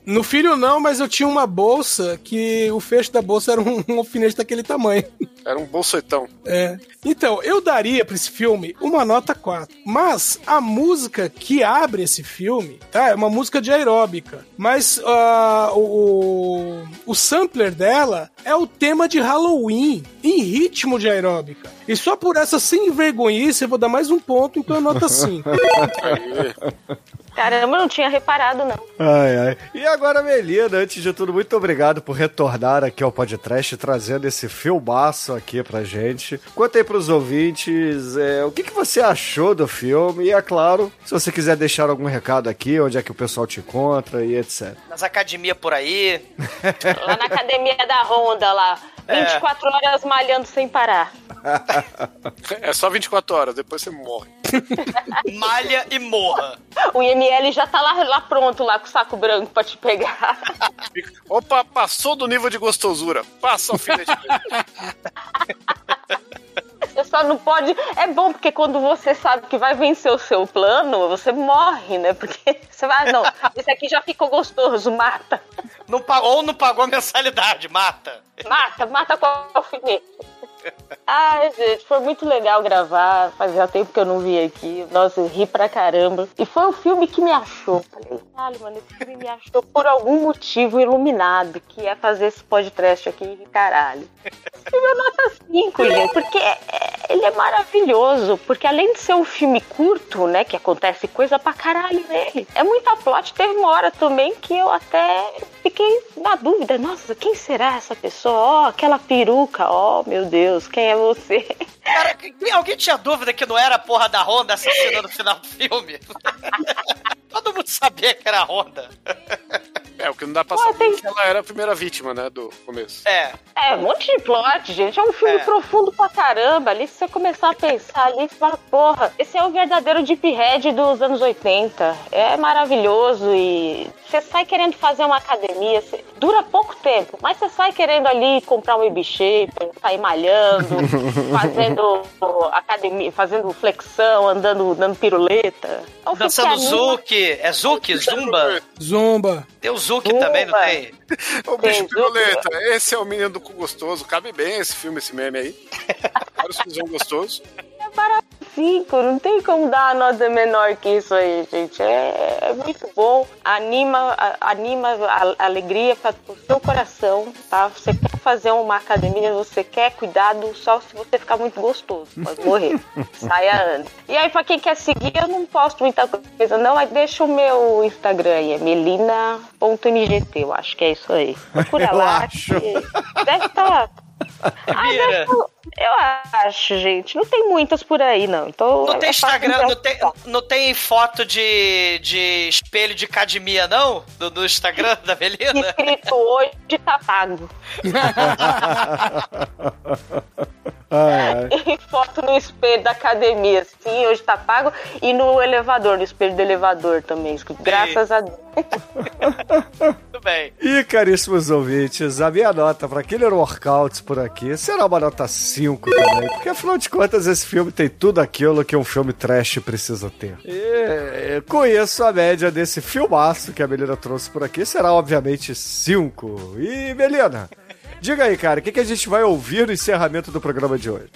No filho não, mas eu tinha uma bolsa que o fecho da bolsa era um, um alfinete daquele tamanho. Era um bolsetão. É. Então, eu daria pra esse filme uma nota 4. Mas a música que abre esse filme, tá? É uma música de aeróbica. Mas ah, o, o sampler dela é o tema de Halloween, em ritmo de aeróbica. E só por essa sem vergonhice eu vou dar mais um ponto, então é nota 5. Caramba, eu não tinha reparado, não. Ai, ai. E agora, Melina, antes de tudo, muito obrigado por retornar aqui ao podcast, trazendo esse filmaço aqui pra gente. Conta aí pros ouvintes é, o que, que você achou do filme. E, é claro, se você quiser deixar algum recado aqui, onde é que o pessoal te encontra e etc. Nas academias por aí. Lá na academia da Honda, lá. É. 24 horas malhando sem parar. É só 24 horas, depois você morre. Malha e morra. O IML já tá lá, lá pronto, lá com o saco branco pra te pegar. Opa, passou do nível de gostosura. Passa o alfinete. Você só não pode. É bom porque quando você sabe que vai vencer o seu plano, você morre, né? Porque você vai, ah, não, esse aqui já ficou gostoso, mata. Não pagou, ou não pagou a mensalidade, mata. Mata, mata com alfinete. Ai, gente, foi muito legal gravar. Fazia tempo que eu não vi aqui. Nossa, eu ri pra caramba. E foi o filme que me achou. Falei, caralho, mano, esse filme me achou por algum motivo iluminado, que é fazer esse podcast aqui, caralho. Esse filme é nota 5, gente, porque é- é- ele é maravilhoso. Porque além de ser um filme curto, né, que acontece coisa pra caralho nele, é muita plot. Teve uma hora também que eu até fiquei na dúvida. Nossa, quem será essa pessoa? Ó, aquela peruca. Ó, meu Deus, quem é você? Cara, alguém tinha dúvida que não era a porra da Honda assassina no final do filme? Todo mundo sabia que era a Honda. É, o que não dá pra saber é que ela era a primeira vítima, né, do começo. É. É, um monte de plot, gente. É um filme É. profundo pra caramba. Ali, se você começar a pensar ali, você fala, porra, esse é o verdadeiro Deep Head dos anos 80. É maravilhoso e você sai querendo fazer uma academia. você- Dura pouco tempo, mas você sai querendo ali comprar um baby shaper, sair malhando, fazendo academia, fazendo flexão, andando, dando piruleta. É Dançando. Zuki. É Zuki? Zumba? Zumba. Tem o Zuki também, não tem? Ô, bicho Tem, piruleta, esse é o menino do cu gostoso. Cabe bem esse filme, esse meme aí. Vários cuzão gostoso. Cinco, não tem como dar uma nota menor que isso aí, gente. É, é muito bom. Anima, a- anima a, a alegria para o seu coração, tá? Você quer fazer uma academia, você quer cuidado só se você ficar muito gostoso. Pode morrer. Saia antes. E aí, pra quem quer seguir, eu não posto muita coisa, não. Mas deixa o meu Instagram aí, é melina.mgt. Eu acho que é isso aí. Procura Eu lá. acho. Deve estar. Mira. Eu acho, gente. Não tem muitas por aí, não. Então, Não tem é fácil Instagram, não tem, não tem foto de, de espelho de academia, não? Do, do Instagram da Melina? Escrito hoje tá pago. Ai, ai. E foto no espelho da academia. Sim, hoje tá pago. E no elevador, no espelho do elevador também. Graças a Deus. Tudo bem. E caríssimos ouvintes, a minha nota para Killer Workouts por aqui será uma nota 5 também, porque afinal de contas esse filme tem tudo aquilo que um filme trash precisa ter. E com isso, a média desse filmaço que a Melina trouxe por aqui será obviamente 5. E Melina, diga aí, cara, o que, que a gente vai ouvir no encerramento do programa de hoje?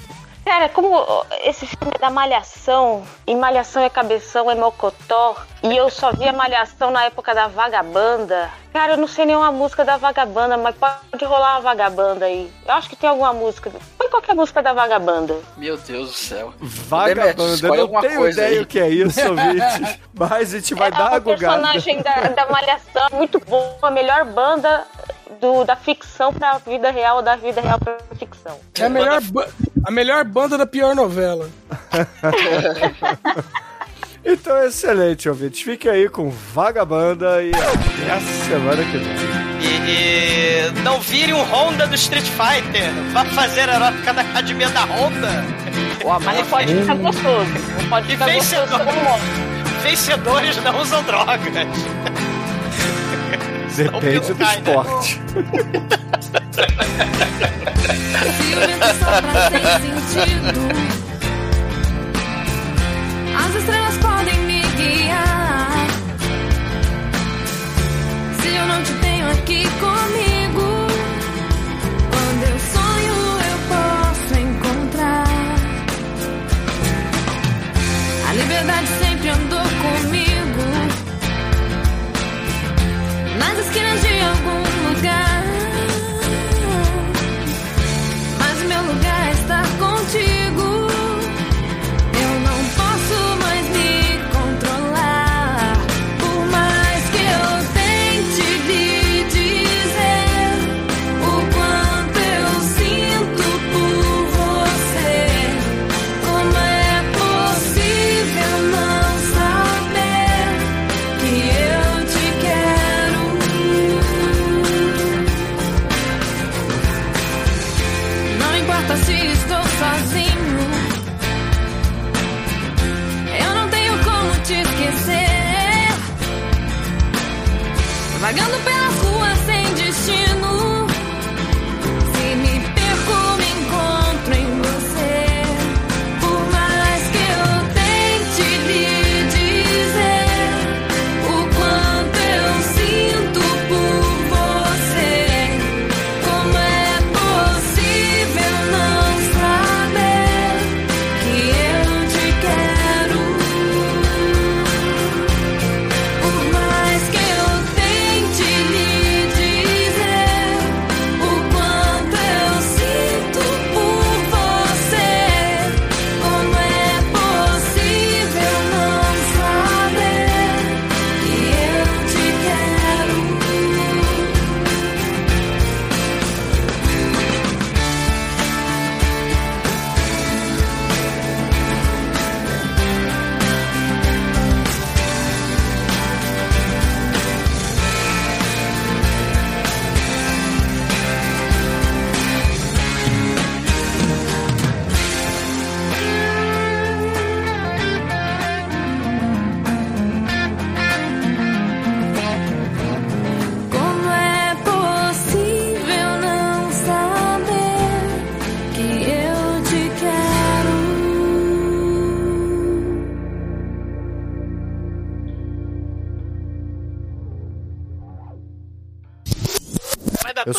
Cara, como esse filme é da Malhação, e Malhação é cabeção, é mocotó, e eu só via Malhação na época da Vagabanda. Cara, eu não sei nenhuma música da Vagabanda, mas pode rolar uma Vagabanda aí. Eu acho que tem alguma música. Põe qualquer música da Vagabanda. Meu Deus do céu. Vagabanda, eu não tenho coisa ideia aí. o que é isso, ouvinte. Mas a gente vai dar é a o personagem da, da Malhação, muito bom, a melhor banda do, da ficção pra vida real ou da vida real pra ficção. É a melhor, a melhor banda da pior novela. Então, excelente, ouvinte. Fique aí com Vagabanda e até a semana que vem. E, e não vire um Honda do Street Fighter. Vá fazer a erótica da academia da Honda. Mas pode ficar gostoso. Não pode E ficar gostoso vencedor- moto. Vencedores não usam drogas. Depende do cai, né? esporte. As estrelas podem me guiar. Se eu não te tenho aqui comigo, quando eu sonho eu posso encontrar. A liberdade sempre andou comigo,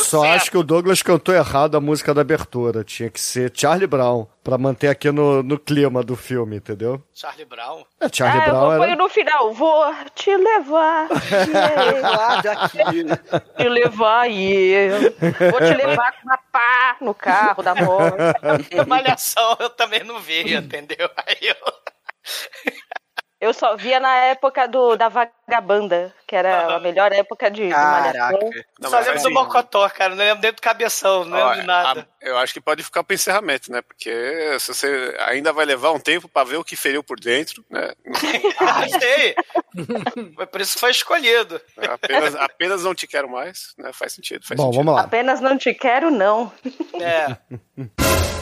Eu só acho que o Douglas cantou errado a música da abertura. Tinha que ser Charlie Brown, pra manter aqui no, no clima do filme, entendeu? Charlie Brown. É, Charlie ah, eu Brown vou era... no final. Vou te levar. Lá daqui. te levar aí. Vou te levar com uma pá no carro da moto. Malhação eu também não vi, entendeu? Aí eu... Eu só via na época do, da Vagabanda, que era a melhor época de, de Malhação. Não, Só lembro do Mocotó, cara. Não lembro nem do cabeção, não lembro Ó, de nada. a- eu acho que pode ficar pro encerramento, né? Porque se você ainda vai levar um tempo pra ver o que feriu por dentro, né? Ah, sei. Foi por isso que foi escolhido. Apenas, apenas não te quero mais, né? Faz sentido. Faz Bom, sentido. vamos lá. Apenas não te quero, não. É.